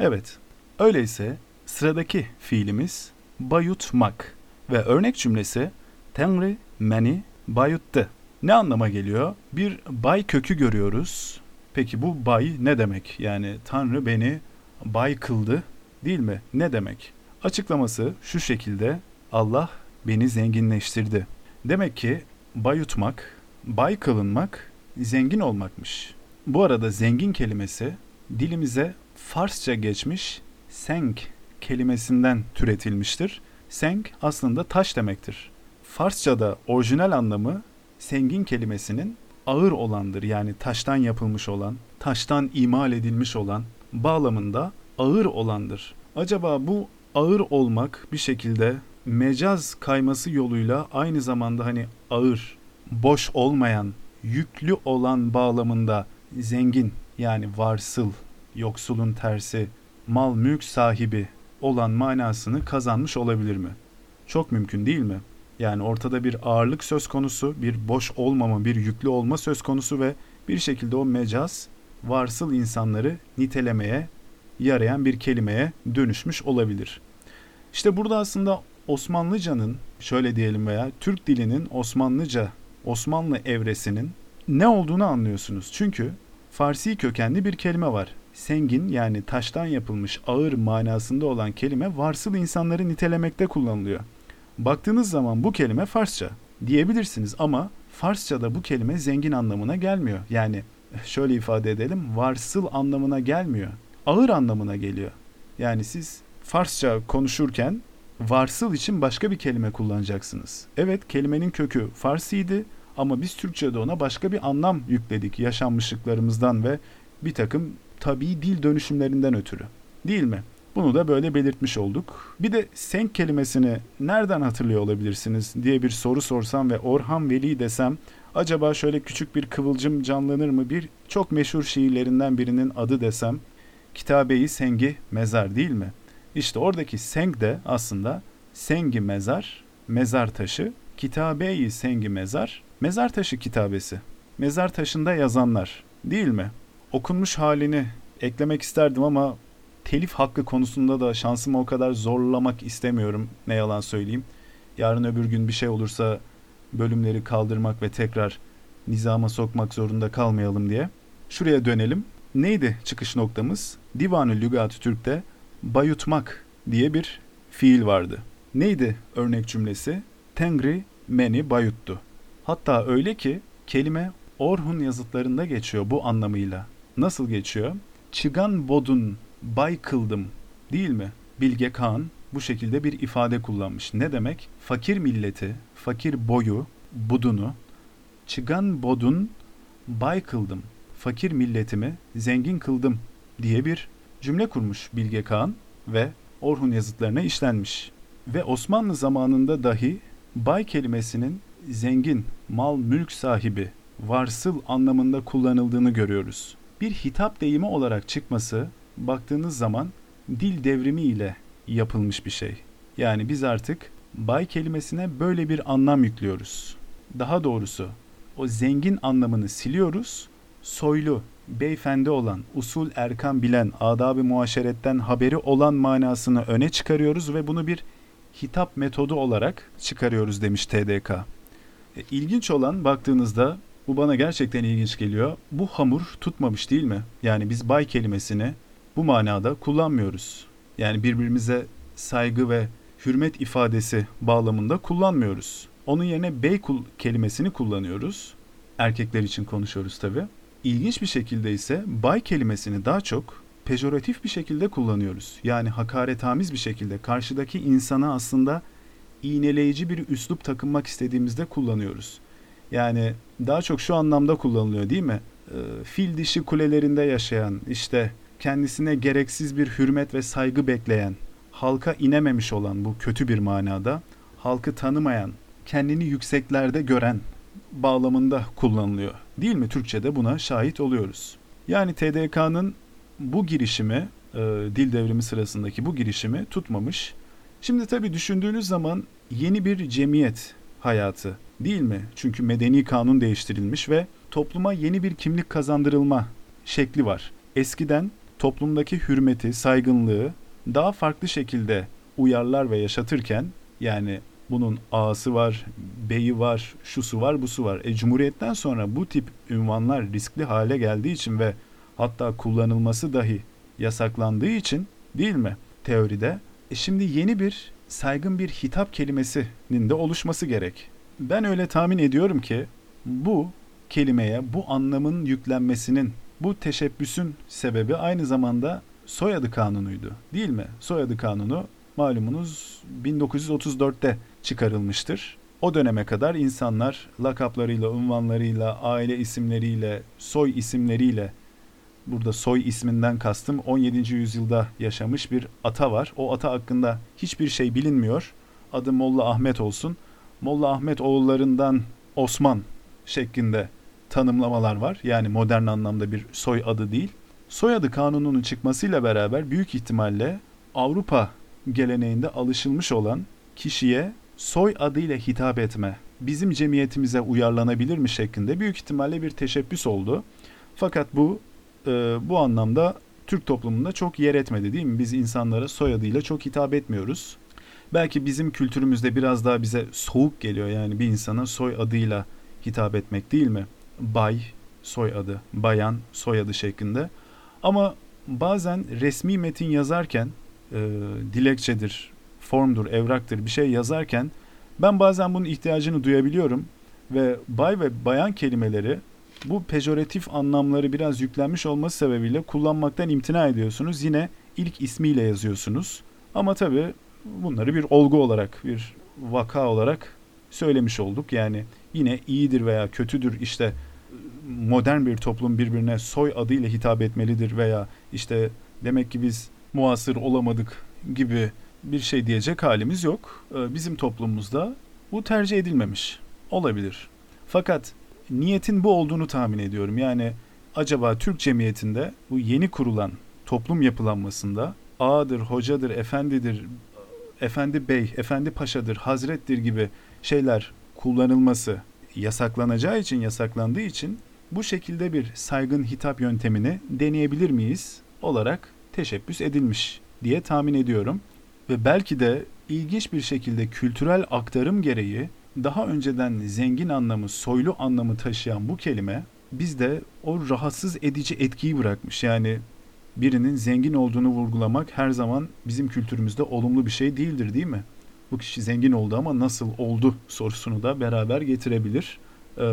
Evet, öyleyse sıradaki fiilimiz bayutmak ve örnek cümlesi Tanrı beni bayuttı. Ne anlama geliyor? Bir bay kökü görüyoruz. Peki bu bay ne demek? Yani Tanrı beni bay kıldı değil mi? Ne demek? Açıklaması şu şekilde Allah beni zenginleştirdi. Demek ki bayutmak, bay kılınmak zengin olmakmış. Bu arada zengin kelimesi dilimize Farsça geçmiş senk kelimesinden türetilmiştir. Senk aslında taş demektir. Farsçada orijinal anlamı sengin kelimesinin ağır olandır. Yani taştan yapılmış olan, taştan imal edilmiş olan bağlamında ağır olandır. Acaba bu ağır olmak bir şekilde mecaz kayması yoluyla aynı zamanda hani ağır, boş olmayan, yüklü olan bağlamında zengin yani varsıl, yoksulun tersi, mal mülk sahibi olan manasını kazanmış olabilir mi? Çok mümkün değil mi? Yani ortada bir ağırlık söz konusu, bir boş olmama, bir yüklü olma söz konusu ve bir şekilde o mecaz varsıl insanları nitelemeye yarayan bir kelimeye dönüşmüş olabilir. İşte burada aslında Osmanlıcanın şöyle diyelim veya Türk dilinin Osmanlıca, Osmanlı evresinin ne olduğunu anlıyorsunuz. Çünkü Farsi kökenli bir kelime var. Sengin yani taştan yapılmış ağır manasında olan kelime varsıl insanları nitelemekte kullanılıyor. Baktığınız zaman bu kelime Farsça diyebilirsiniz ama Farsçada bu kelime zengin anlamına gelmiyor. Yani şöyle ifade edelim varsıl anlamına gelmiyor. Ağır anlamına geliyor. Yani siz Farsça konuşurken varsıl için başka bir kelime kullanacaksınız. Evet kelimenin kökü Farsiydi ama biz Türkçe'de ona başka bir anlam yükledik yaşanmışlıklarımızdan ve bir takım tabii dil dönüşümlerinden ötürü. Değil mi? Bunu da böyle belirtmiş olduk. Bir de senk kelimesini nereden hatırlıyor olabilirsiniz diye bir soru sorsam ve Orhan Veli desem acaba şöyle küçük bir kıvılcım canlanır mı? Bir çok meşhur şiirlerinden birinin adı desem Kitabeyi Sengi Mezar değil mi? İşte oradaki Seng de aslında Sengi Mezar, mezar taşı, Kitabeyi Sengi Mezar, mezar taşı kitabesi. Mezar taşında yazanlar değil mi? Okunmuş halini eklemek isterdim ama telif hakkı konusunda da şansımı o kadar zorlamak istemiyorum ne yalan söyleyeyim. Yarın öbür gün bir şey olursa bölümleri kaldırmak ve tekrar nizama sokmak zorunda kalmayalım diye. Şuraya dönelim. Neydi çıkış noktamız? Divanı Lügat-ı Türk'te bayutmak diye bir fiil vardı. Neydi örnek cümlesi? Tengri meni bayuttu. Hatta öyle ki kelime Orhun yazıtlarında geçiyor bu anlamıyla. Nasıl geçiyor? Çıgan bodun bay kıldım değil mi? Bilge Kağan bu şekilde bir ifade kullanmış. Ne demek? Fakir milleti, fakir boyu, budunu, çıgan bodun bay kıldım, fakir milletimi zengin kıldım diye bir cümle kurmuş Bilge Kağan ve Orhun yazıtlarına işlenmiş. Ve Osmanlı zamanında dahi bay kelimesinin zengin, mal, mülk sahibi, varsıl anlamında kullanıldığını görüyoruz. Bir hitap deyimi olarak çıkması baktığınız zaman dil devrimi ile yapılmış bir şey. Yani biz artık bay kelimesine böyle bir anlam yüklüyoruz. Daha doğrusu o zengin anlamını siliyoruz. Soylu, beyefendi olan, usul erkan bilen, adab-ı muaşeretten haberi olan manasını öne çıkarıyoruz ve bunu bir hitap metodu olarak çıkarıyoruz demiş TDK. E, ilginç olan baktığınızda bu bana gerçekten ilginç geliyor. Bu hamur tutmamış değil mi? Yani biz bay kelimesini bu manada kullanmıyoruz. Yani birbirimize saygı ve hürmet ifadesi bağlamında kullanmıyoruz. Onun yerine bey kelimesini kullanıyoruz. Erkekler için konuşuyoruz tabi. İlginç bir şekilde ise bay kelimesini daha çok pejoratif bir şekilde kullanıyoruz. Yani hakaretamiz bir şekilde karşıdaki insana aslında iğneleyici bir üslup takınmak istediğimizde kullanıyoruz. Yani daha çok şu anlamda kullanılıyor değil mi? Ee, fil dişi kulelerinde yaşayan, işte kendisine gereksiz bir hürmet ve saygı bekleyen, halka inememiş olan bu kötü bir manada, halkı tanımayan, kendini yükseklerde gören bağlamında kullanılıyor. Değil mi? Türkçe'de buna şahit oluyoruz. Yani TDK'nın bu girişimi, e, dil devrimi sırasındaki bu girişimi tutmamış. Şimdi tabii düşündüğünüz zaman yeni bir cemiyet hayatı değil mi? Çünkü medeni kanun değiştirilmiş ve topluma yeni bir kimlik kazandırılma şekli var. Eskiden toplumdaki hürmeti, saygınlığı daha farklı şekilde uyarlar ve yaşatırken yani bunun ağası var, beyi var, şusu var, busu var. E, Cumhuriyetten sonra bu tip ünvanlar riskli hale geldiği için ve hatta kullanılması dahi yasaklandığı için değil mi teoride? E şimdi yeni bir saygın bir hitap kelimesinin de oluşması gerek. Ben öyle tahmin ediyorum ki bu kelimeye bu anlamın yüklenmesinin, bu teşebbüsün sebebi aynı zamanda soyadı kanunuydu. Değil mi? Soyadı kanunu malumunuz 1934'te çıkarılmıştır. O döneme kadar insanlar lakaplarıyla, unvanlarıyla, aile isimleriyle, soy isimleriyle burada soy isminden kastım 17. yüzyılda yaşamış bir ata var. O ata hakkında hiçbir şey bilinmiyor. Adı Molla Ahmet olsun. Molla Ahmet oğullarından Osman şeklinde tanımlamalar var. Yani modern anlamda bir soy adı değil. Soyadı kanununun çıkmasıyla beraber büyük ihtimalle Avrupa geleneğinde alışılmış olan kişiye soy adıyla hitap etme bizim cemiyetimize uyarlanabilir mi şeklinde büyük ihtimalle bir teşebbüs oldu. Fakat bu e, bu anlamda Türk toplumunda çok yer etmedi değil mi? Biz insanlara soyadıyla çok hitap etmiyoruz. Belki bizim kültürümüzde biraz daha bize soğuk geliyor yani bir insana soy adıyla hitap etmek değil mi? Bay soyadı, bayan soyadı şeklinde. Ama bazen resmi metin yazarken e, dilekçedir, formdur, evraktır bir şey yazarken ben bazen bunun ihtiyacını duyabiliyorum ve bay ve bayan kelimeleri bu pejoratif anlamları biraz yüklenmiş olması sebebiyle kullanmaktan imtina ediyorsunuz. Yine ilk ismiyle yazıyorsunuz. Ama tabii bunları bir olgu olarak, bir vaka olarak söylemiş olduk. Yani yine iyidir veya kötüdür işte modern bir toplum birbirine soy adıyla hitap etmelidir veya işte demek ki biz muasır olamadık gibi bir şey diyecek halimiz yok. Ee, bizim toplumumuzda bu tercih edilmemiş. Olabilir. Fakat niyetin bu olduğunu tahmin ediyorum. Yani acaba Türk cemiyetinde bu yeni kurulan toplum yapılanmasında ağadır, hocadır, efendidir, efendi bey, efendi paşadır, hazrettir gibi şeyler kullanılması yasaklanacağı için, yasaklandığı için bu şekilde bir saygın hitap yöntemini deneyebilir miyiz olarak teşebbüs edilmiş diye tahmin ediyorum. Ve belki de ilginç bir şekilde kültürel aktarım gereği daha önceden zengin anlamı, soylu anlamı taşıyan bu kelime bizde o rahatsız edici etkiyi bırakmış. Yani birinin zengin olduğunu vurgulamak her zaman bizim kültürümüzde olumlu bir şey değildir değil mi? Bu kişi zengin oldu ama nasıl oldu sorusunu da beraber getirebilir. Ee,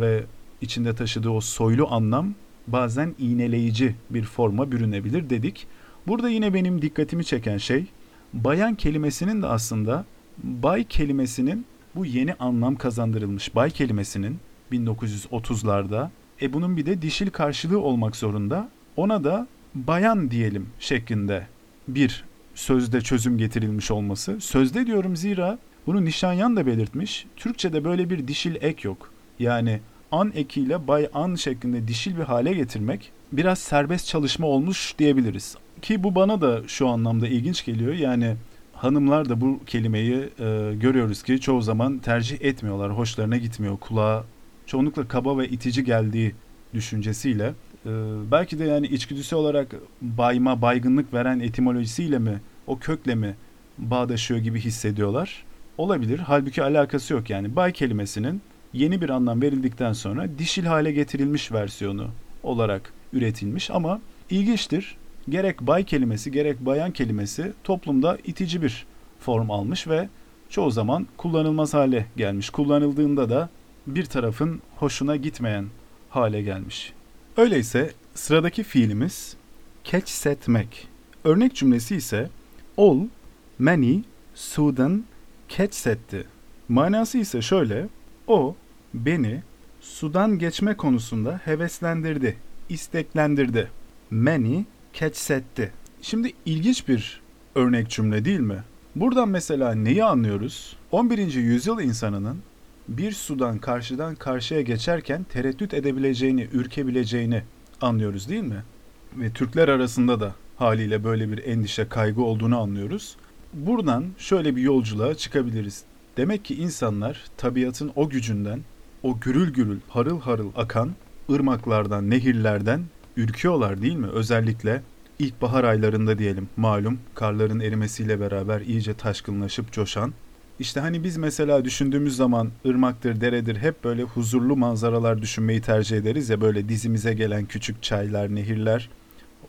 ve içinde taşıdığı o soylu anlam bazen iğneleyici bir forma bürünebilir dedik. Burada yine benim dikkatimi çeken şey bayan kelimesinin de aslında bay kelimesinin bu yeni anlam kazandırılmış bay kelimesinin 1930'larda e bunun bir de dişil karşılığı olmak zorunda. Ona da bayan diyelim şeklinde bir sözde çözüm getirilmiş olması. Sözde diyorum zira bunu Nişanyan da belirtmiş. Türkçe'de böyle bir dişil ek yok. Yani an ekiyle bay an şeklinde dişil bir hale getirmek biraz serbest çalışma olmuş diyebiliriz. Ki bu bana da şu anlamda ilginç geliyor. Yani hanımlar da bu kelimeyi e, görüyoruz ki çoğu zaman tercih etmiyorlar. Hoşlarına gitmiyor. Kulağa çoğunlukla kaba ve itici geldiği düşüncesiyle. E, belki de yani içgüdüsü olarak bayma, baygınlık veren etimolojisiyle mi, o kökle mi bağdaşıyor gibi hissediyorlar. Olabilir. Halbuki alakası yok yani. Bay kelimesinin yeni bir anlam verildikten sonra dişil hale getirilmiş versiyonu olarak üretilmiş ama ilginçtir. Gerek bay kelimesi gerek bayan kelimesi toplumda itici bir form almış ve çoğu zaman kullanılmaz hale gelmiş. Kullanıldığında da bir tarafın hoşuna gitmeyen hale gelmiş. Öyleyse sıradaki fiilimiz keçsetmek. Örnek cümlesi ise ol many sudan keçsetti. Manası ise şöyle. O beni sudan geçme konusunda heveslendirdi, isteklendirdi. Many keçsetti. Şimdi ilginç bir örnek cümle değil mi? Buradan mesela neyi anlıyoruz? 11. yüzyıl insanının bir sudan karşıdan karşıya geçerken tereddüt edebileceğini, ürkebileceğini anlıyoruz değil mi? Ve Türkler arasında da haliyle böyle bir endişe, kaygı olduğunu anlıyoruz. Buradan şöyle bir yolculuğa çıkabiliriz. Demek ki insanlar tabiatın o gücünden, o gürül gürül, harıl harıl akan ırmaklardan, nehirlerden ürküyorlar değil mi? Özellikle ilkbahar aylarında diyelim malum karların erimesiyle beraber iyice taşkınlaşıp coşan. İşte hani biz mesela düşündüğümüz zaman ırmaktır, deredir hep böyle huzurlu manzaralar düşünmeyi tercih ederiz ya böyle dizimize gelen küçük çaylar, nehirler,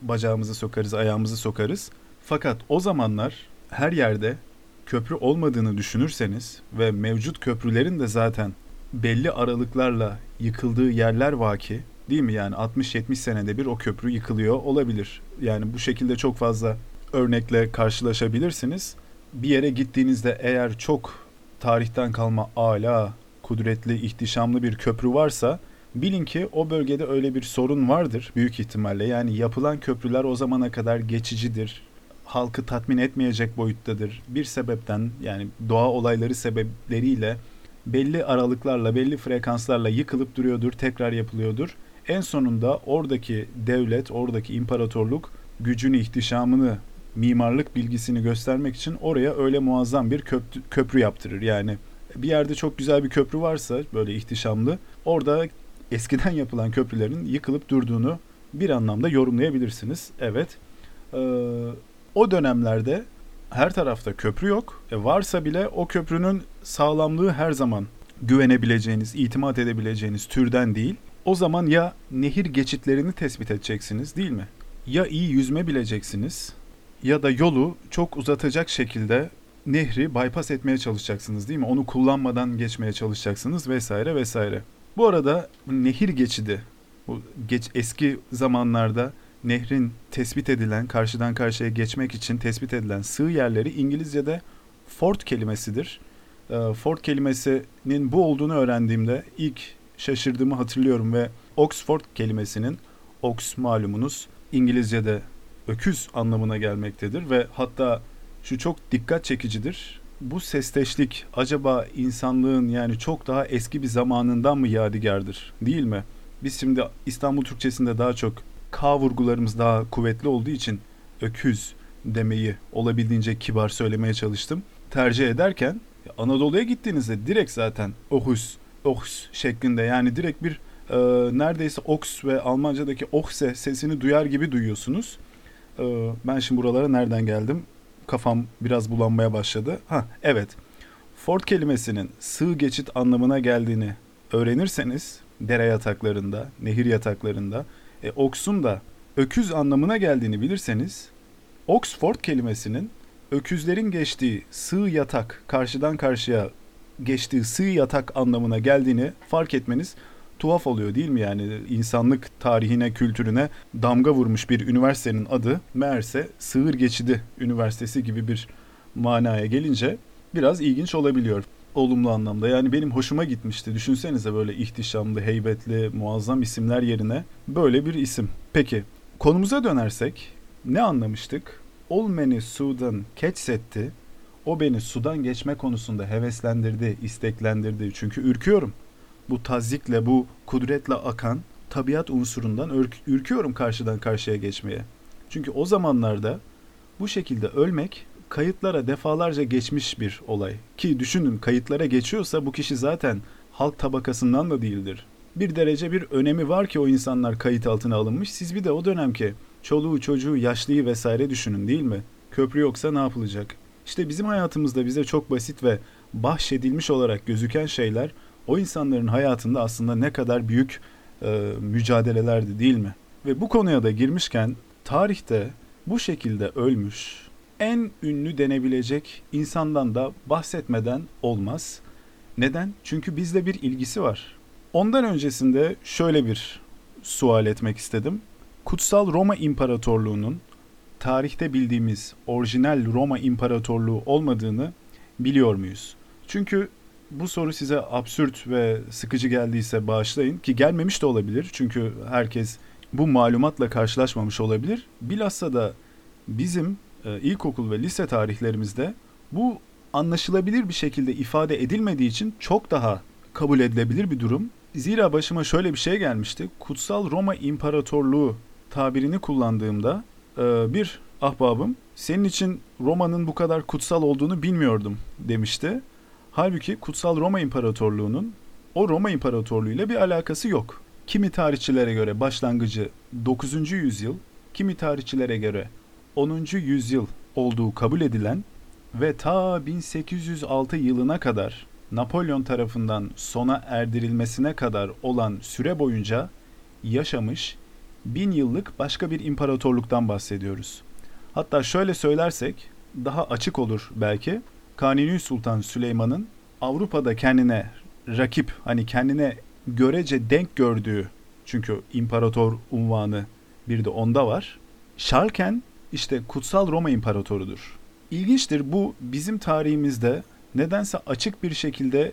bacağımızı sokarız, ayağımızı sokarız. Fakat o zamanlar her yerde köprü olmadığını düşünürseniz ve mevcut köprülerin de zaten belli aralıklarla yıkıldığı yerler vaki değil mi? Yani 60-70 senede bir o köprü yıkılıyor olabilir. Yani bu şekilde çok fazla örnekle karşılaşabilirsiniz. Bir yere gittiğinizde eğer çok tarihten kalma ala, kudretli, ihtişamlı bir köprü varsa bilin ki o bölgede öyle bir sorun vardır büyük ihtimalle. Yani yapılan köprüler o zamana kadar geçicidir. Halkı tatmin etmeyecek boyuttadır. Bir sebepten yani doğa olayları sebepleriyle belli aralıklarla, belli frekanslarla yıkılıp duruyordur, tekrar yapılıyordur. En sonunda oradaki devlet, oradaki imparatorluk gücünü, ihtişamını, mimarlık bilgisini göstermek için oraya öyle muazzam bir köprü, köprü yaptırır. Yani bir yerde çok güzel bir köprü varsa böyle ihtişamlı orada eskiden yapılan köprülerin yıkılıp durduğunu bir anlamda yorumlayabilirsiniz. Evet. Ee, o dönemlerde her tarafta köprü yok. E varsa bile o köprünün sağlamlığı her zaman güvenebileceğiniz, itimat edebileceğiniz türden değil. O zaman ya nehir geçitlerini tespit edeceksiniz değil mi? Ya iyi yüzme bileceksiniz ya da yolu çok uzatacak şekilde nehri bypass etmeye çalışacaksınız değil mi? Onu kullanmadan geçmeye çalışacaksınız vesaire vesaire. Bu arada nehir geçidi bu geç eski zamanlarda nehrin tespit edilen karşıdan karşıya geçmek için tespit edilen sığ yerleri İngilizce'de fort kelimesidir. Ee, fort kelimesinin bu olduğunu öğrendiğimde ilk şaşırdığımı hatırlıyorum ve Oxford kelimesinin ox malumunuz İngilizce'de öküz anlamına gelmektedir ve hatta şu çok dikkat çekicidir. Bu sesteşlik acaba insanlığın yani çok daha eski bir zamanından mı yadigardır değil mi? Biz şimdi İstanbul Türkçesinde daha çok K vurgularımız daha kuvvetli olduğu için öküz demeyi olabildiğince kibar söylemeye çalıştım. Tercih ederken Anadolu'ya gittiğinizde direkt zaten ohus ox şeklinde yani direkt bir e, neredeyse ox ve Almanca'daki oxse sesini duyar gibi duyuyorsunuz. E, ben şimdi buralara nereden geldim? Kafam biraz bulanmaya başladı. Ha evet. Ford kelimesinin sığ geçit anlamına geldiğini öğrenirseniz dere yataklarında, nehir yataklarında, e, ox'un da öküz anlamına geldiğini bilirseniz Oxford kelimesinin öküzlerin geçtiği sığ yatak, karşıdan karşıya geçtiği sığ yatak anlamına geldiğini fark etmeniz tuhaf oluyor değil mi yani insanlık tarihine kültürüne damga vurmuş bir üniversitenin adı meğerse Sığır Geçidi Üniversitesi gibi bir manaya gelince biraz ilginç olabiliyor olumlu anlamda. Yani benim hoşuma gitmişti. Düşünsenize böyle ihtişamlı, heybetli, muazzam isimler yerine böyle bir isim. Peki konumuza dönersek ne anlamıştık? Ol beni sudan keçsetti. O beni sudan geçme konusunda heveslendirdi, isteklendirdi. Çünkü ürküyorum. Bu tazikle, bu kudretle akan tabiat unsurundan ürk- ürküyorum karşıdan karşıya geçmeye. Çünkü o zamanlarda bu şekilde ölmek kayıtlara defalarca geçmiş bir olay. Ki düşünün kayıtlara geçiyorsa bu kişi zaten halk tabakasından da değildir. Bir derece bir önemi var ki o insanlar kayıt altına alınmış. Siz bir de o dönemki çoluğu çocuğu yaşlıyı vesaire düşünün değil mi? Köprü yoksa ne yapılacak? İşte bizim hayatımızda bize çok basit ve bahşedilmiş olarak gözüken şeyler o insanların hayatında aslında ne kadar büyük e, mücadelelerdi değil mi? Ve bu konuya da girmişken tarihte bu şekilde ölmüş, en ünlü denebilecek insandan da bahsetmeden olmaz. Neden? Çünkü bizde bir ilgisi var. Ondan öncesinde şöyle bir sual etmek istedim. Kutsal Roma İmparatorluğu'nun tarihte bildiğimiz orijinal Roma İmparatorluğu olmadığını biliyor muyuz? Çünkü bu soru size absürt ve sıkıcı geldiyse bağışlayın ki gelmemiş de olabilir. Çünkü herkes bu malumatla karşılaşmamış olabilir. Bilhassa da bizim e, ilkokul ve lise tarihlerimizde bu anlaşılabilir bir şekilde ifade edilmediği için çok daha kabul edilebilir bir durum. Zira başıma şöyle bir şey gelmişti. Kutsal Roma İmparatorluğu tabirini kullandığımda bir ahbabım senin için Roma'nın bu kadar kutsal olduğunu bilmiyordum demişti. Halbuki Kutsal Roma İmparatorluğu'nun o Roma İmparatorluğu ile bir alakası yok. Kimi tarihçilere göre başlangıcı 9. yüzyıl, kimi tarihçilere göre 10. yüzyıl olduğu kabul edilen ve ta 1806 yılına kadar Napolyon tarafından sona erdirilmesine kadar olan süre boyunca yaşamış bin yıllık başka bir imparatorluktan bahsediyoruz. Hatta şöyle söylersek daha açık olur belki. Kanuni Sultan Süleyman'ın Avrupa'da kendine rakip hani kendine görece denk gördüğü çünkü imparator unvanı bir de onda var. Şarken işte Kutsal Roma İmparatorudur. İlginçtir bu bizim tarihimizde nedense açık bir şekilde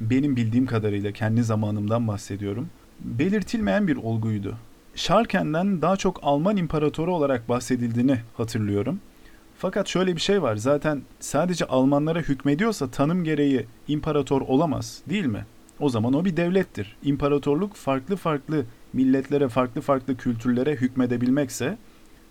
benim bildiğim kadarıyla kendi zamanımdan bahsediyorum. Belirtilmeyen bir olguydu. Şarken'den daha çok Alman imparatoru olarak bahsedildiğini hatırlıyorum. Fakat şöyle bir şey var. Zaten sadece Almanlara hükmediyorsa tanım gereği imparator olamaz, değil mi? O zaman o bir devlettir. İmparatorluk farklı farklı milletlere, farklı farklı kültürlere hükmedebilmekse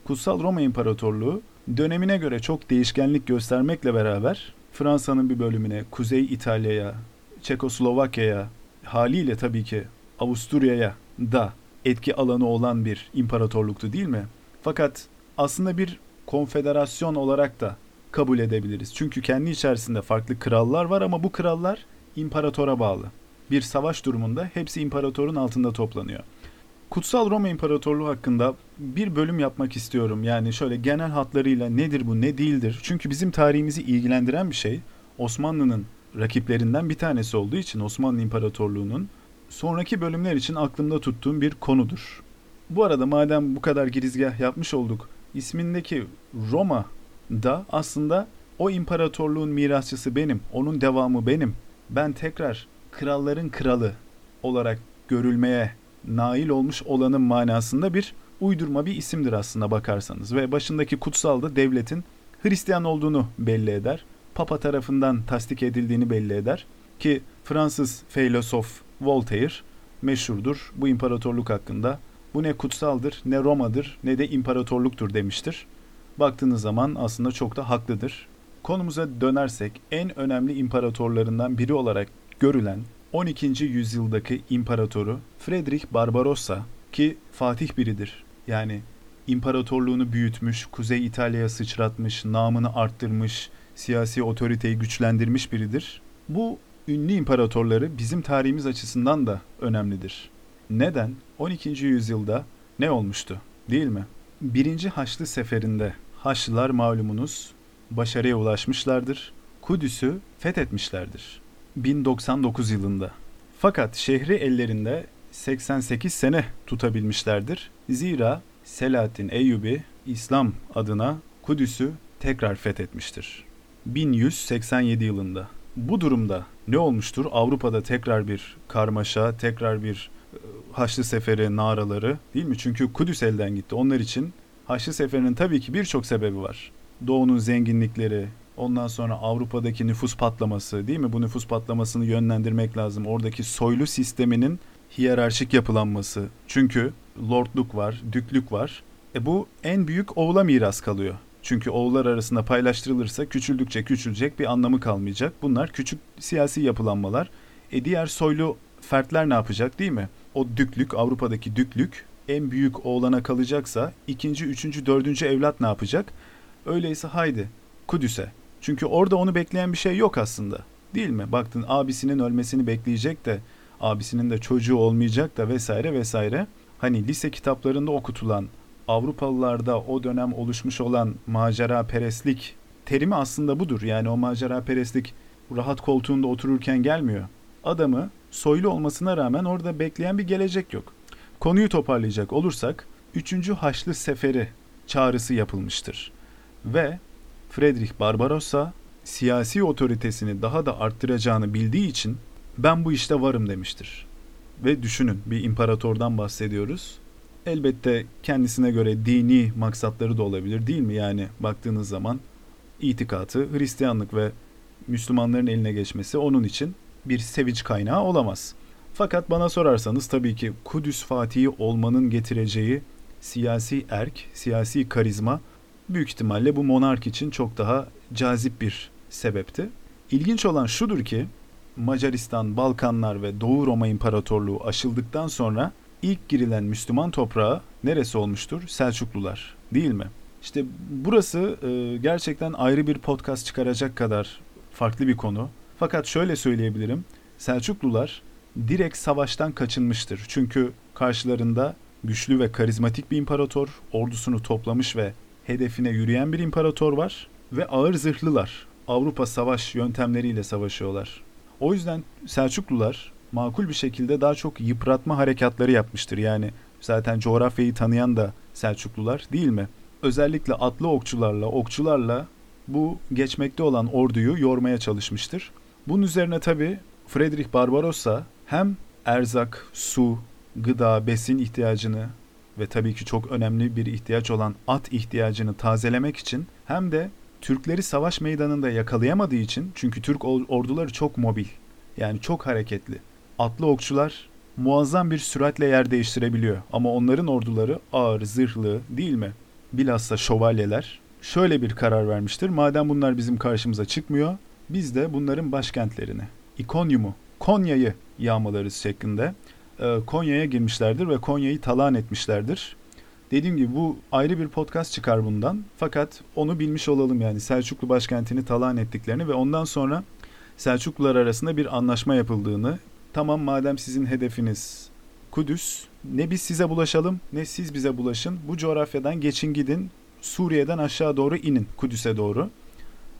Kutsal Roma İmparatorluğu dönemine göre çok değişkenlik göstermekle beraber Fransa'nın bir bölümüne, Kuzey İtalya'ya, Çekoslovakya'ya, haliyle tabii ki Avusturya'ya da etki alanı olan bir imparatorluktu değil mi? Fakat aslında bir konfederasyon olarak da kabul edebiliriz. Çünkü kendi içerisinde farklı krallar var ama bu krallar imparatora bağlı. Bir savaş durumunda hepsi imparatorun altında toplanıyor. Kutsal Roma İmparatorluğu hakkında bir bölüm yapmak istiyorum. Yani şöyle genel hatlarıyla nedir bu ne değildir. Çünkü bizim tarihimizi ilgilendiren bir şey Osmanlı'nın rakiplerinden bir tanesi olduğu için Osmanlı İmparatorluğu'nun sonraki bölümler için aklımda tuttuğum bir konudur. Bu arada madem bu kadar girizgah yapmış olduk, ismindeki Roma da aslında o imparatorluğun mirasçısı benim, onun devamı benim. Ben tekrar kralların kralı olarak görülmeye nail olmuş olanın manasında bir uydurma bir isimdir aslında bakarsanız ve başındaki kutsal da devletin Hristiyan olduğunu belli eder. Papa tarafından tasdik edildiğini belli eder ki Fransız filozof Voltaire meşhurdur bu imparatorluk hakkında. Bu ne kutsaldır, ne Roma'dır, ne de imparatorluktur demiştir. Baktığınız zaman aslında çok da haklıdır. Konumuza dönersek en önemli imparatorlarından biri olarak görülen 12. yüzyıldaki imparatoru Friedrich Barbarossa ki Fatih biridir. Yani imparatorluğunu büyütmüş, Kuzey İtalya'ya sıçratmış, namını arttırmış, siyasi otoriteyi güçlendirmiş biridir. Bu ünlü imparatorları bizim tarihimiz açısından da önemlidir. Neden? 12. yüzyılda ne olmuştu? Değil mi? Birinci Haçlı Seferi'nde Haçlılar malumunuz başarıya ulaşmışlardır. Kudüs'ü fethetmişlerdir. 1099 yılında. Fakat şehri ellerinde 88 sene tutabilmişlerdir. Zira Selahaddin Eyyubi İslam adına Kudüs'ü tekrar fethetmiştir. 1187 yılında. Bu durumda ne olmuştur? Avrupa'da tekrar bir karmaşa, tekrar bir e, Haçlı Seferi naraları değil mi? Çünkü Kudüs elden gitti. Onlar için Haçlı Seferi'nin tabii ki birçok sebebi var. Doğu'nun zenginlikleri, ondan sonra Avrupa'daki nüfus patlaması değil mi? Bu nüfus patlamasını yönlendirmek lazım. Oradaki soylu sisteminin hiyerarşik yapılanması. Çünkü lordluk var, düklük var. E bu en büyük oğula miras kalıyor. Çünkü oğullar arasında paylaştırılırsa küçüldükçe küçülecek bir anlamı kalmayacak. Bunlar küçük siyasi yapılanmalar. E diğer soylu fertler ne yapacak değil mi? O düklük, Avrupa'daki düklük en büyük oğlana kalacaksa ikinci, üçüncü, dördüncü evlat ne yapacak? Öyleyse haydi Kudüs'e. Çünkü orada onu bekleyen bir şey yok aslında. Değil mi? Baktın abisinin ölmesini bekleyecek de abisinin de çocuğu olmayacak da vesaire vesaire. Hani lise kitaplarında okutulan Avrupalılarda o dönem oluşmuş olan macera perestlik terimi aslında budur. Yani o macera perestlik rahat koltuğunda otururken gelmiyor. Adamı soylu olmasına rağmen orada bekleyen bir gelecek yok. Konuyu toparlayacak olursak 3. Haçlı Seferi çağrısı yapılmıştır. Ve Friedrich Barbarossa siyasi otoritesini daha da arttıracağını bildiği için ben bu işte varım demiştir. Ve düşünün bir imparatordan bahsediyoruz. Elbette kendisine göre dini maksatları da olabilir değil mi? Yani baktığınız zaman itikatı Hristiyanlık ve Müslümanların eline geçmesi onun için bir sevinç kaynağı olamaz. Fakat bana sorarsanız tabii ki Kudüs Fatihi olmanın getireceği siyasi erk, siyasi karizma büyük ihtimalle bu monark için çok daha cazip bir sebepti. İlginç olan şudur ki Macaristan, Balkanlar ve Doğu Roma İmparatorluğu aşıldıktan sonra ilk girilen Müslüman toprağı neresi olmuştur? Selçuklular, değil mi? İşte burası e, gerçekten ayrı bir podcast çıkaracak kadar farklı bir konu. Fakat şöyle söyleyebilirim. Selçuklular direkt savaştan kaçınmıştır. Çünkü karşılarında güçlü ve karizmatik bir imparator, ordusunu toplamış ve hedefine yürüyen bir imparator var ve ağır zırhlılar. Avrupa savaş yöntemleriyle savaşıyorlar. O yüzden Selçuklular makul bir şekilde daha çok yıpratma harekatları yapmıştır. Yani zaten coğrafyayı tanıyan da Selçuklular değil mi? Özellikle atlı okçularla, okçularla bu geçmekte olan orduyu yormaya çalışmıştır. Bunun üzerine tabi Friedrich Barbarossa hem erzak, su, gıda, besin ihtiyacını ve tabii ki çok önemli bir ihtiyaç olan at ihtiyacını tazelemek için hem de Türkleri savaş meydanında yakalayamadığı için çünkü Türk orduları çok mobil yani çok hareketli. Atlı okçular muazzam bir süratle yer değiştirebiliyor ama onların orduları ağır, zırhlı değil mi? Bilhassa şövalyeler şöyle bir karar vermiştir. Madem bunlar bizim karşımıza çıkmıyor, biz de bunların başkentlerini, İkonyum'u, Konya'yı yağmalarız şeklinde e, Konya'ya girmişlerdir ve Konya'yı talan etmişlerdir. Dediğim gibi bu ayrı bir podcast çıkar bundan. Fakat onu bilmiş olalım yani Selçuklu başkentini talan ettiklerini ve ondan sonra Selçuklular arasında bir anlaşma yapıldığını. Tamam madem sizin hedefiniz Kudüs, ne biz size bulaşalım ne siz bize bulaşın. Bu coğrafyadan geçin gidin. Suriye'den aşağı doğru inin Kudüs'e doğru.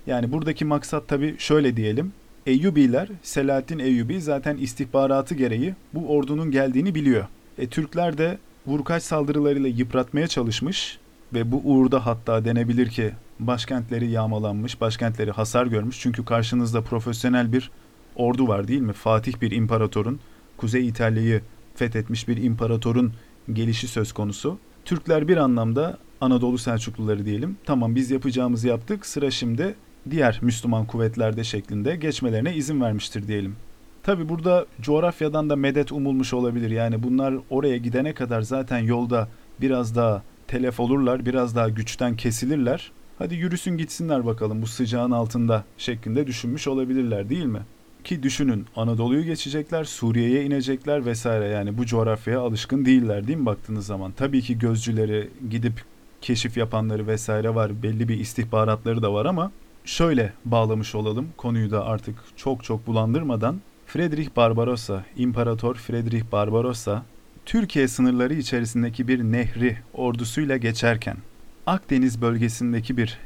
Yani buradaki maksat tabii şöyle diyelim. Eyyubiler, Selahaddin Eyyubi zaten istihbaratı gereği bu ordunun geldiğini biliyor. E, Türkler de vurkaç saldırılarıyla yıpratmaya çalışmış ve bu uğurda hatta denebilir ki başkentleri yağmalanmış, başkentleri hasar görmüş. Çünkü karşınızda profesyonel bir ordu var değil mi? Fatih bir imparatorun, Kuzey İtalya'yı fethetmiş bir imparatorun gelişi söz konusu. Türkler bir anlamda Anadolu Selçukluları diyelim. Tamam biz yapacağımızı yaptık. Sıra şimdi diğer Müslüman kuvvetlerde şeklinde geçmelerine izin vermiştir diyelim. Tabi burada coğrafyadan da medet umulmuş olabilir. Yani bunlar oraya gidene kadar zaten yolda biraz daha telef olurlar, biraz daha güçten kesilirler. Hadi yürüsün gitsinler bakalım bu sıcağın altında şeklinde düşünmüş olabilirler değil mi? Ki düşünün Anadolu'yu geçecekler, Suriye'ye inecekler vesaire yani bu coğrafyaya alışkın değiller değil mi baktığınız zaman? Tabii ki gözcüleri gidip keşif yapanları vesaire var, belli bir istihbaratları da var ama şöyle bağlamış olalım konuyu da artık çok çok bulandırmadan. Friedrich Barbarossa, İmparator Friedrich Barbarossa, Türkiye sınırları içerisindeki bir nehri ordusuyla geçerken, Akdeniz bölgesindeki bir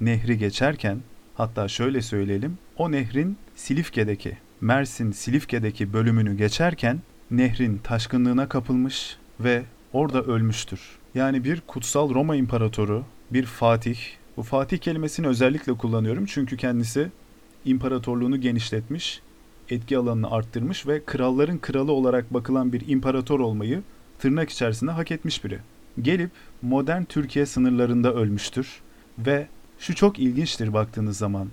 nehri geçerken, hatta şöyle söyleyelim, o nehrin Silifke'deki, Mersin Silifke'deki bölümünü geçerken nehrin taşkınlığına kapılmış ve orada ölmüştür. Yani bir kutsal Roma imparatoru, bir fatih, bu Fatih kelimesini özellikle kullanıyorum çünkü kendisi imparatorluğunu genişletmiş, etki alanını arttırmış ve kralların kralı olarak bakılan bir imparator olmayı tırnak içerisinde hak etmiş biri. Gelip modern Türkiye sınırlarında ölmüştür ve şu çok ilginçtir baktığınız zaman.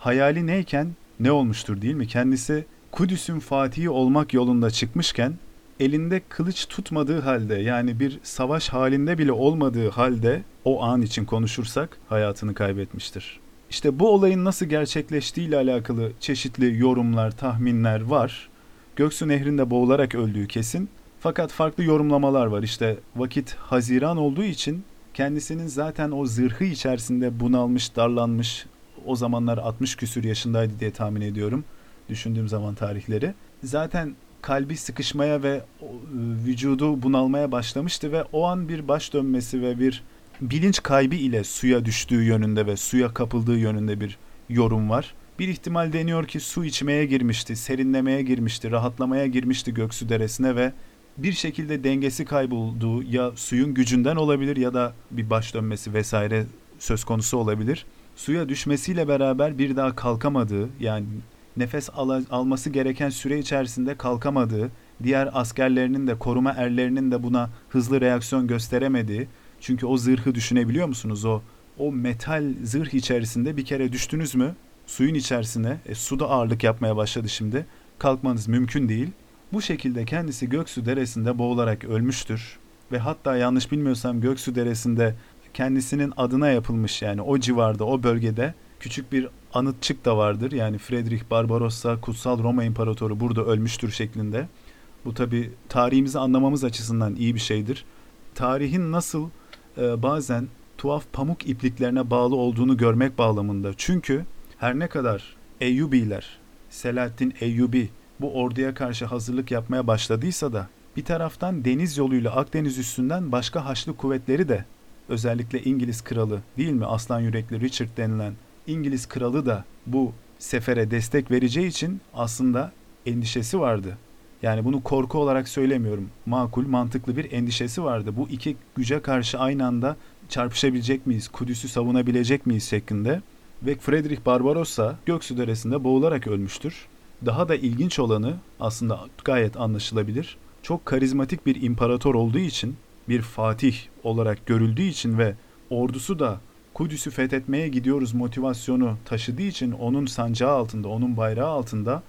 Hayali neyken ne olmuştur değil mi? Kendisi Kudüs'ün fatihi olmak yolunda çıkmışken elinde kılıç tutmadığı halde yani bir savaş halinde bile olmadığı halde o an için konuşursak hayatını kaybetmiştir. İşte bu olayın nasıl gerçekleştiği ile alakalı çeşitli yorumlar, tahminler var. Göksu Nehri'nde boğularak öldüğü kesin. Fakat farklı yorumlamalar var. İşte vakit Haziran olduğu için kendisinin zaten o zırhı içerisinde bunalmış, darlanmış, o zamanlar 60 küsür yaşındaydı diye tahmin ediyorum. Düşündüğüm zaman tarihleri. Zaten kalbi sıkışmaya ve e, vücudu bunalmaya başlamıştı ve o an bir baş dönmesi ve bir bilinç kaybı ile suya düştüğü yönünde ve suya kapıldığı yönünde bir yorum var. Bir ihtimal deniyor ki su içmeye girmişti, serinlemeye girmişti, rahatlamaya girmişti Göksu Deresi'ne ve bir şekilde dengesi kaybolduğu ya suyun gücünden olabilir ya da bir baş dönmesi vesaire söz konusu olabilir. Suya düşmesiyle beraber bir daha kalkamadığı yani nefes al- alması gereken süre içerisinde kalkamadığı, diğer askerlerinin de koruma erlerinin de buna hızlı reaksiyon gösteremediği. Çünkü o zırhı düşünebiliyor musunuz? O o metal zırh içerisinde bir kere düştünüz mü suyun içerisine, e, suda ağırlık yapmaya başladı şimdi. Kalkmanız mümkün değil. Bu şekilde kendisi Göksu Deresi'nde boğularak ölmüştür. Ve hatta yanlış bilmiyorsam Göksu Deresi'nde kendisinin adına yapılmış yani o civarda, o bölgede küçük bir anıtçık da vardır. Yani Friedrich Barbarossa Kutsal Roma İmparatoru burada ölmüştür şeklinde. Bu tabi tarihimizi anlamamız açısından iyi bir şeydir. Tarihin nasıl e, bazen tuhaf pamuk ipliklerine bağlı olduğunu görmek bağlamında. Çünkü her ne kadar Eyyubiler, Selahaddin Eyyubi bu orduya karşı hazırlık yapmaya başladıysa da bir taraftan deniz yoluyla Akdeniz üstünden başka Haçlı kuvvetleri de özellikle İngiliz kralı değil mi aslan yürekli Richard denilen İngiliz kralı da bu sefere destek vereceği için aslında endişesi vardı. Yani bunu korku olarak söylemiyorum. Makul, mantıklı bir endişesi vardı. Bu iki güce karşı aynı anda çarpışabilecek miyiz? Kudüs'ü savunabilecek miyiz şeklinde. Ve Friedrich Barbarossa Göksu Deresi'nde boğularak ölmüştür. Daha da ilginç olanı aslında gayet anlaşılabilir. Çok karizmatik bir imparator olduğu için, bir fatih olarak görüldüğü için ve ordusu da Kudüs'ü fethetmeye gidiyoruz motivasyonu taşıdığı için onun sancağı altında, onun bayrağı altında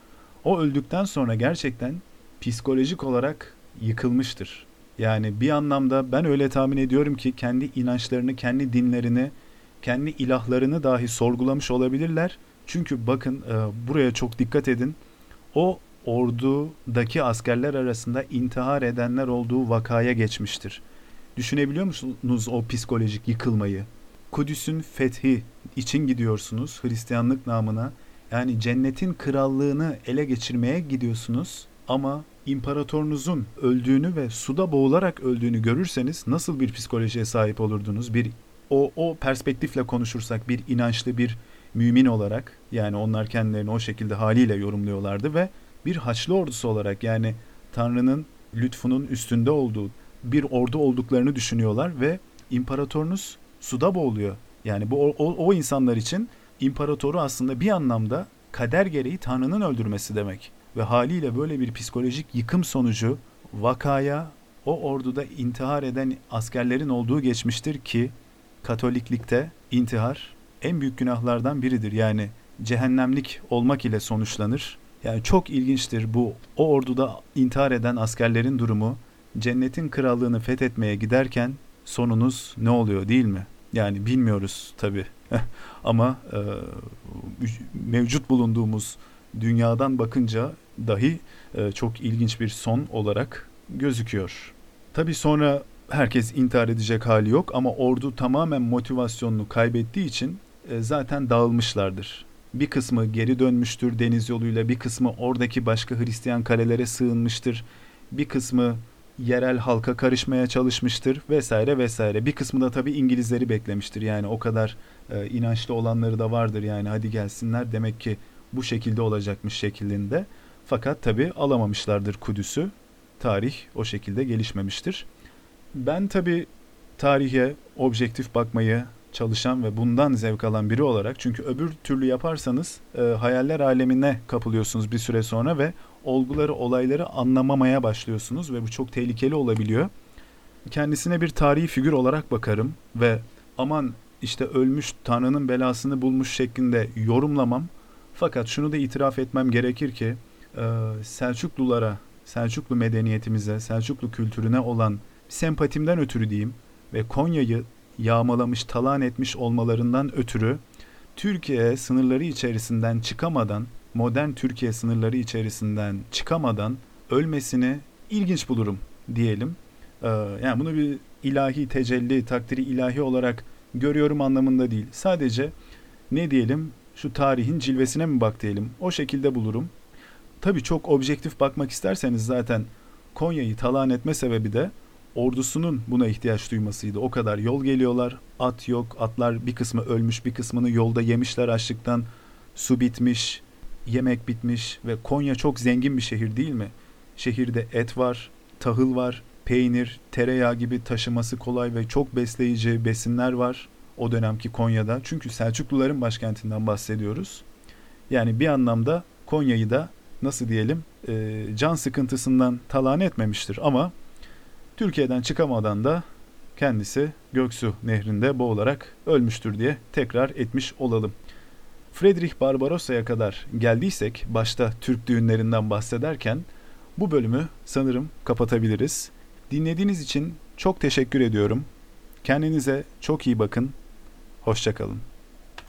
o öldükten sonra gerçekten psikolojik olarak yıkılmıştır. Yani bir anlamda ben öyle tahmin ediyorum ki kendi inançlarını, kendi dinlerini, kendi ilahlarını dahi sorgulamış olabilirler. Çünkü bakın e, buraya çok dikkat edin. O ordudaki askerler arasında intihar edenler olduğu vakaya geçmiştir. Düşünebiliyor musunuz o psikolojik yıkılmayı? Kudüs'ün fethi için gidiyorsunuz Hristiyanlık namına. Yani cennetin krallığını ele geçirmeye gidiyorsunuz ama imparatorunuzun öldüğünü ve suda boğularak öldüğünü görürseniz nasıl bir psikolojiye sahip olurdunuz? Bir o o perspektifle konuşursak bir inançlı bir mümin olarak yani onlar kendilerini o şekilde haliyle yorumluyorlardı ve bir Haçlı ordusu olarak yani Tanrı'nın lütfunun üstünde olduğu bir ordu olduklarını düşünüyorlar ve imparatorunuz suda boğuluyor. Yani bu o, o insanlar için imparatoru aslında bir anlamda kader gereği Tanrı'nın öldürmesi demek. Ve haliyle böyle bir psikolojik yıkım sonucu vakaya o orduda intihar eden askerlerin olduğu geçmiştir ki Katoliklikte intihar en büyük günahlardan biridir. Yani cehennemlik olmak ile sonuçlanır. Yani çok ilginçtir bu o orduda intihar eden askerlerin durumu. Cennetin krallığını fethetmeye giderken sonunuz ne oluyor değil mi? Yani bilmiyoruz tabi. Ama e, mevcut bulunduğumuz dünyadan bakınca dahi e, çok ilginç bir son olarak gözüküyor. Tabi sonra herkes intihar edecek hali yok ama ordu tamamen motivasyonunu kaybettiği için e, zaten dağılmışlardır. Bir kısmı geri dönmüştür deniz yoluyla, bir kısmı oradaki başka Hristiyan kalelere sığınmıştır. Bir kısmı yerel halka karışmaya çalışmıştır vesaire vesaire. Bir kısmı da tabii İngilizleri beklemiştir. Yani o kadar e, inançlı olanları da vardır yani hadi gelsinler demek ki bu şekilde olacakmış şeklinde. Fakat tabii alamamışlardır Kudüs'ü. Tarih o şekilde gelişmemiştir. Ben tabii tarihe objektif bakmayı çalışan ve bundan zevk alan biri olarak çünkü öbür türlü yaparsanız e, hayaller alemine kapılıyorsunuz bir süre sonra ve olguları, olayları anlamamaya başlıyorsunuz ve bu çok tehlikeli olabiliyor. Kendisine bir tarihi figür olarak bakarım ve aman işte ölmüş Tanrı'nın belasını bulmuş şeklinde yorumlamam. Fakat şunu da itiraf etmem gerekir ki e, Selçuklulara, Selçuklu medeniyetimize, Selçuklu kültürüne olan sempatimden ötürü diyeyim ve Konya'yı yağmalamış, talan etmiş olmalarından ötürü Türkiye sınırları içerisinden çıkamadan, modern Türkiye sınırları içerisinden çıkamadan ölmesini ilginç bulurum diyelim. Ee, yani bunu bir ilahi tecelli, takdiri ilahi olarak görüyorum anlamında değil. Sadece ne diyelim şu tarihin cilvesine mi bak diyelim. O şekilde bulurum. Tabii çok objektif bakmak isterseniz zaten Konya'yı talan etme sebebi de ordusunun buna ihtiyaç duymasıydı. O kadar yol geliyorlar, at yok, atlar bir kısmı ölmüş, bir kısmını yolda yemişler açlıktan, su bitmiş, yemek bitmiş ve Konya çok zengin bir şehir değil mi? Şehirde et var, tahıl var, peynir, tereyağı gibi taşıması kolay ve çok besleyici besinler var o dönemki Konya'da. Çünkü Selçukluların başkentinden bahsediyoruz. Yani bir anlamda Konya'yı da nasıl diyelim e, can sıkıntısından talan etmemiştir ama Türkiye'den çıkamadan da kendisi Göksu Nehri'nde boğularak ölmüştür diye tekrar etmiş olalım. Friedrich Barbarossa'ya kadar geldiysek başta Türk düğünlerinden bahsederken bu bölümü sanırım kapatabiliriz. Dinlediğiniz için çok teşekkür ediyorum. Kendinize çok iyi bakın. Hoşçakalın.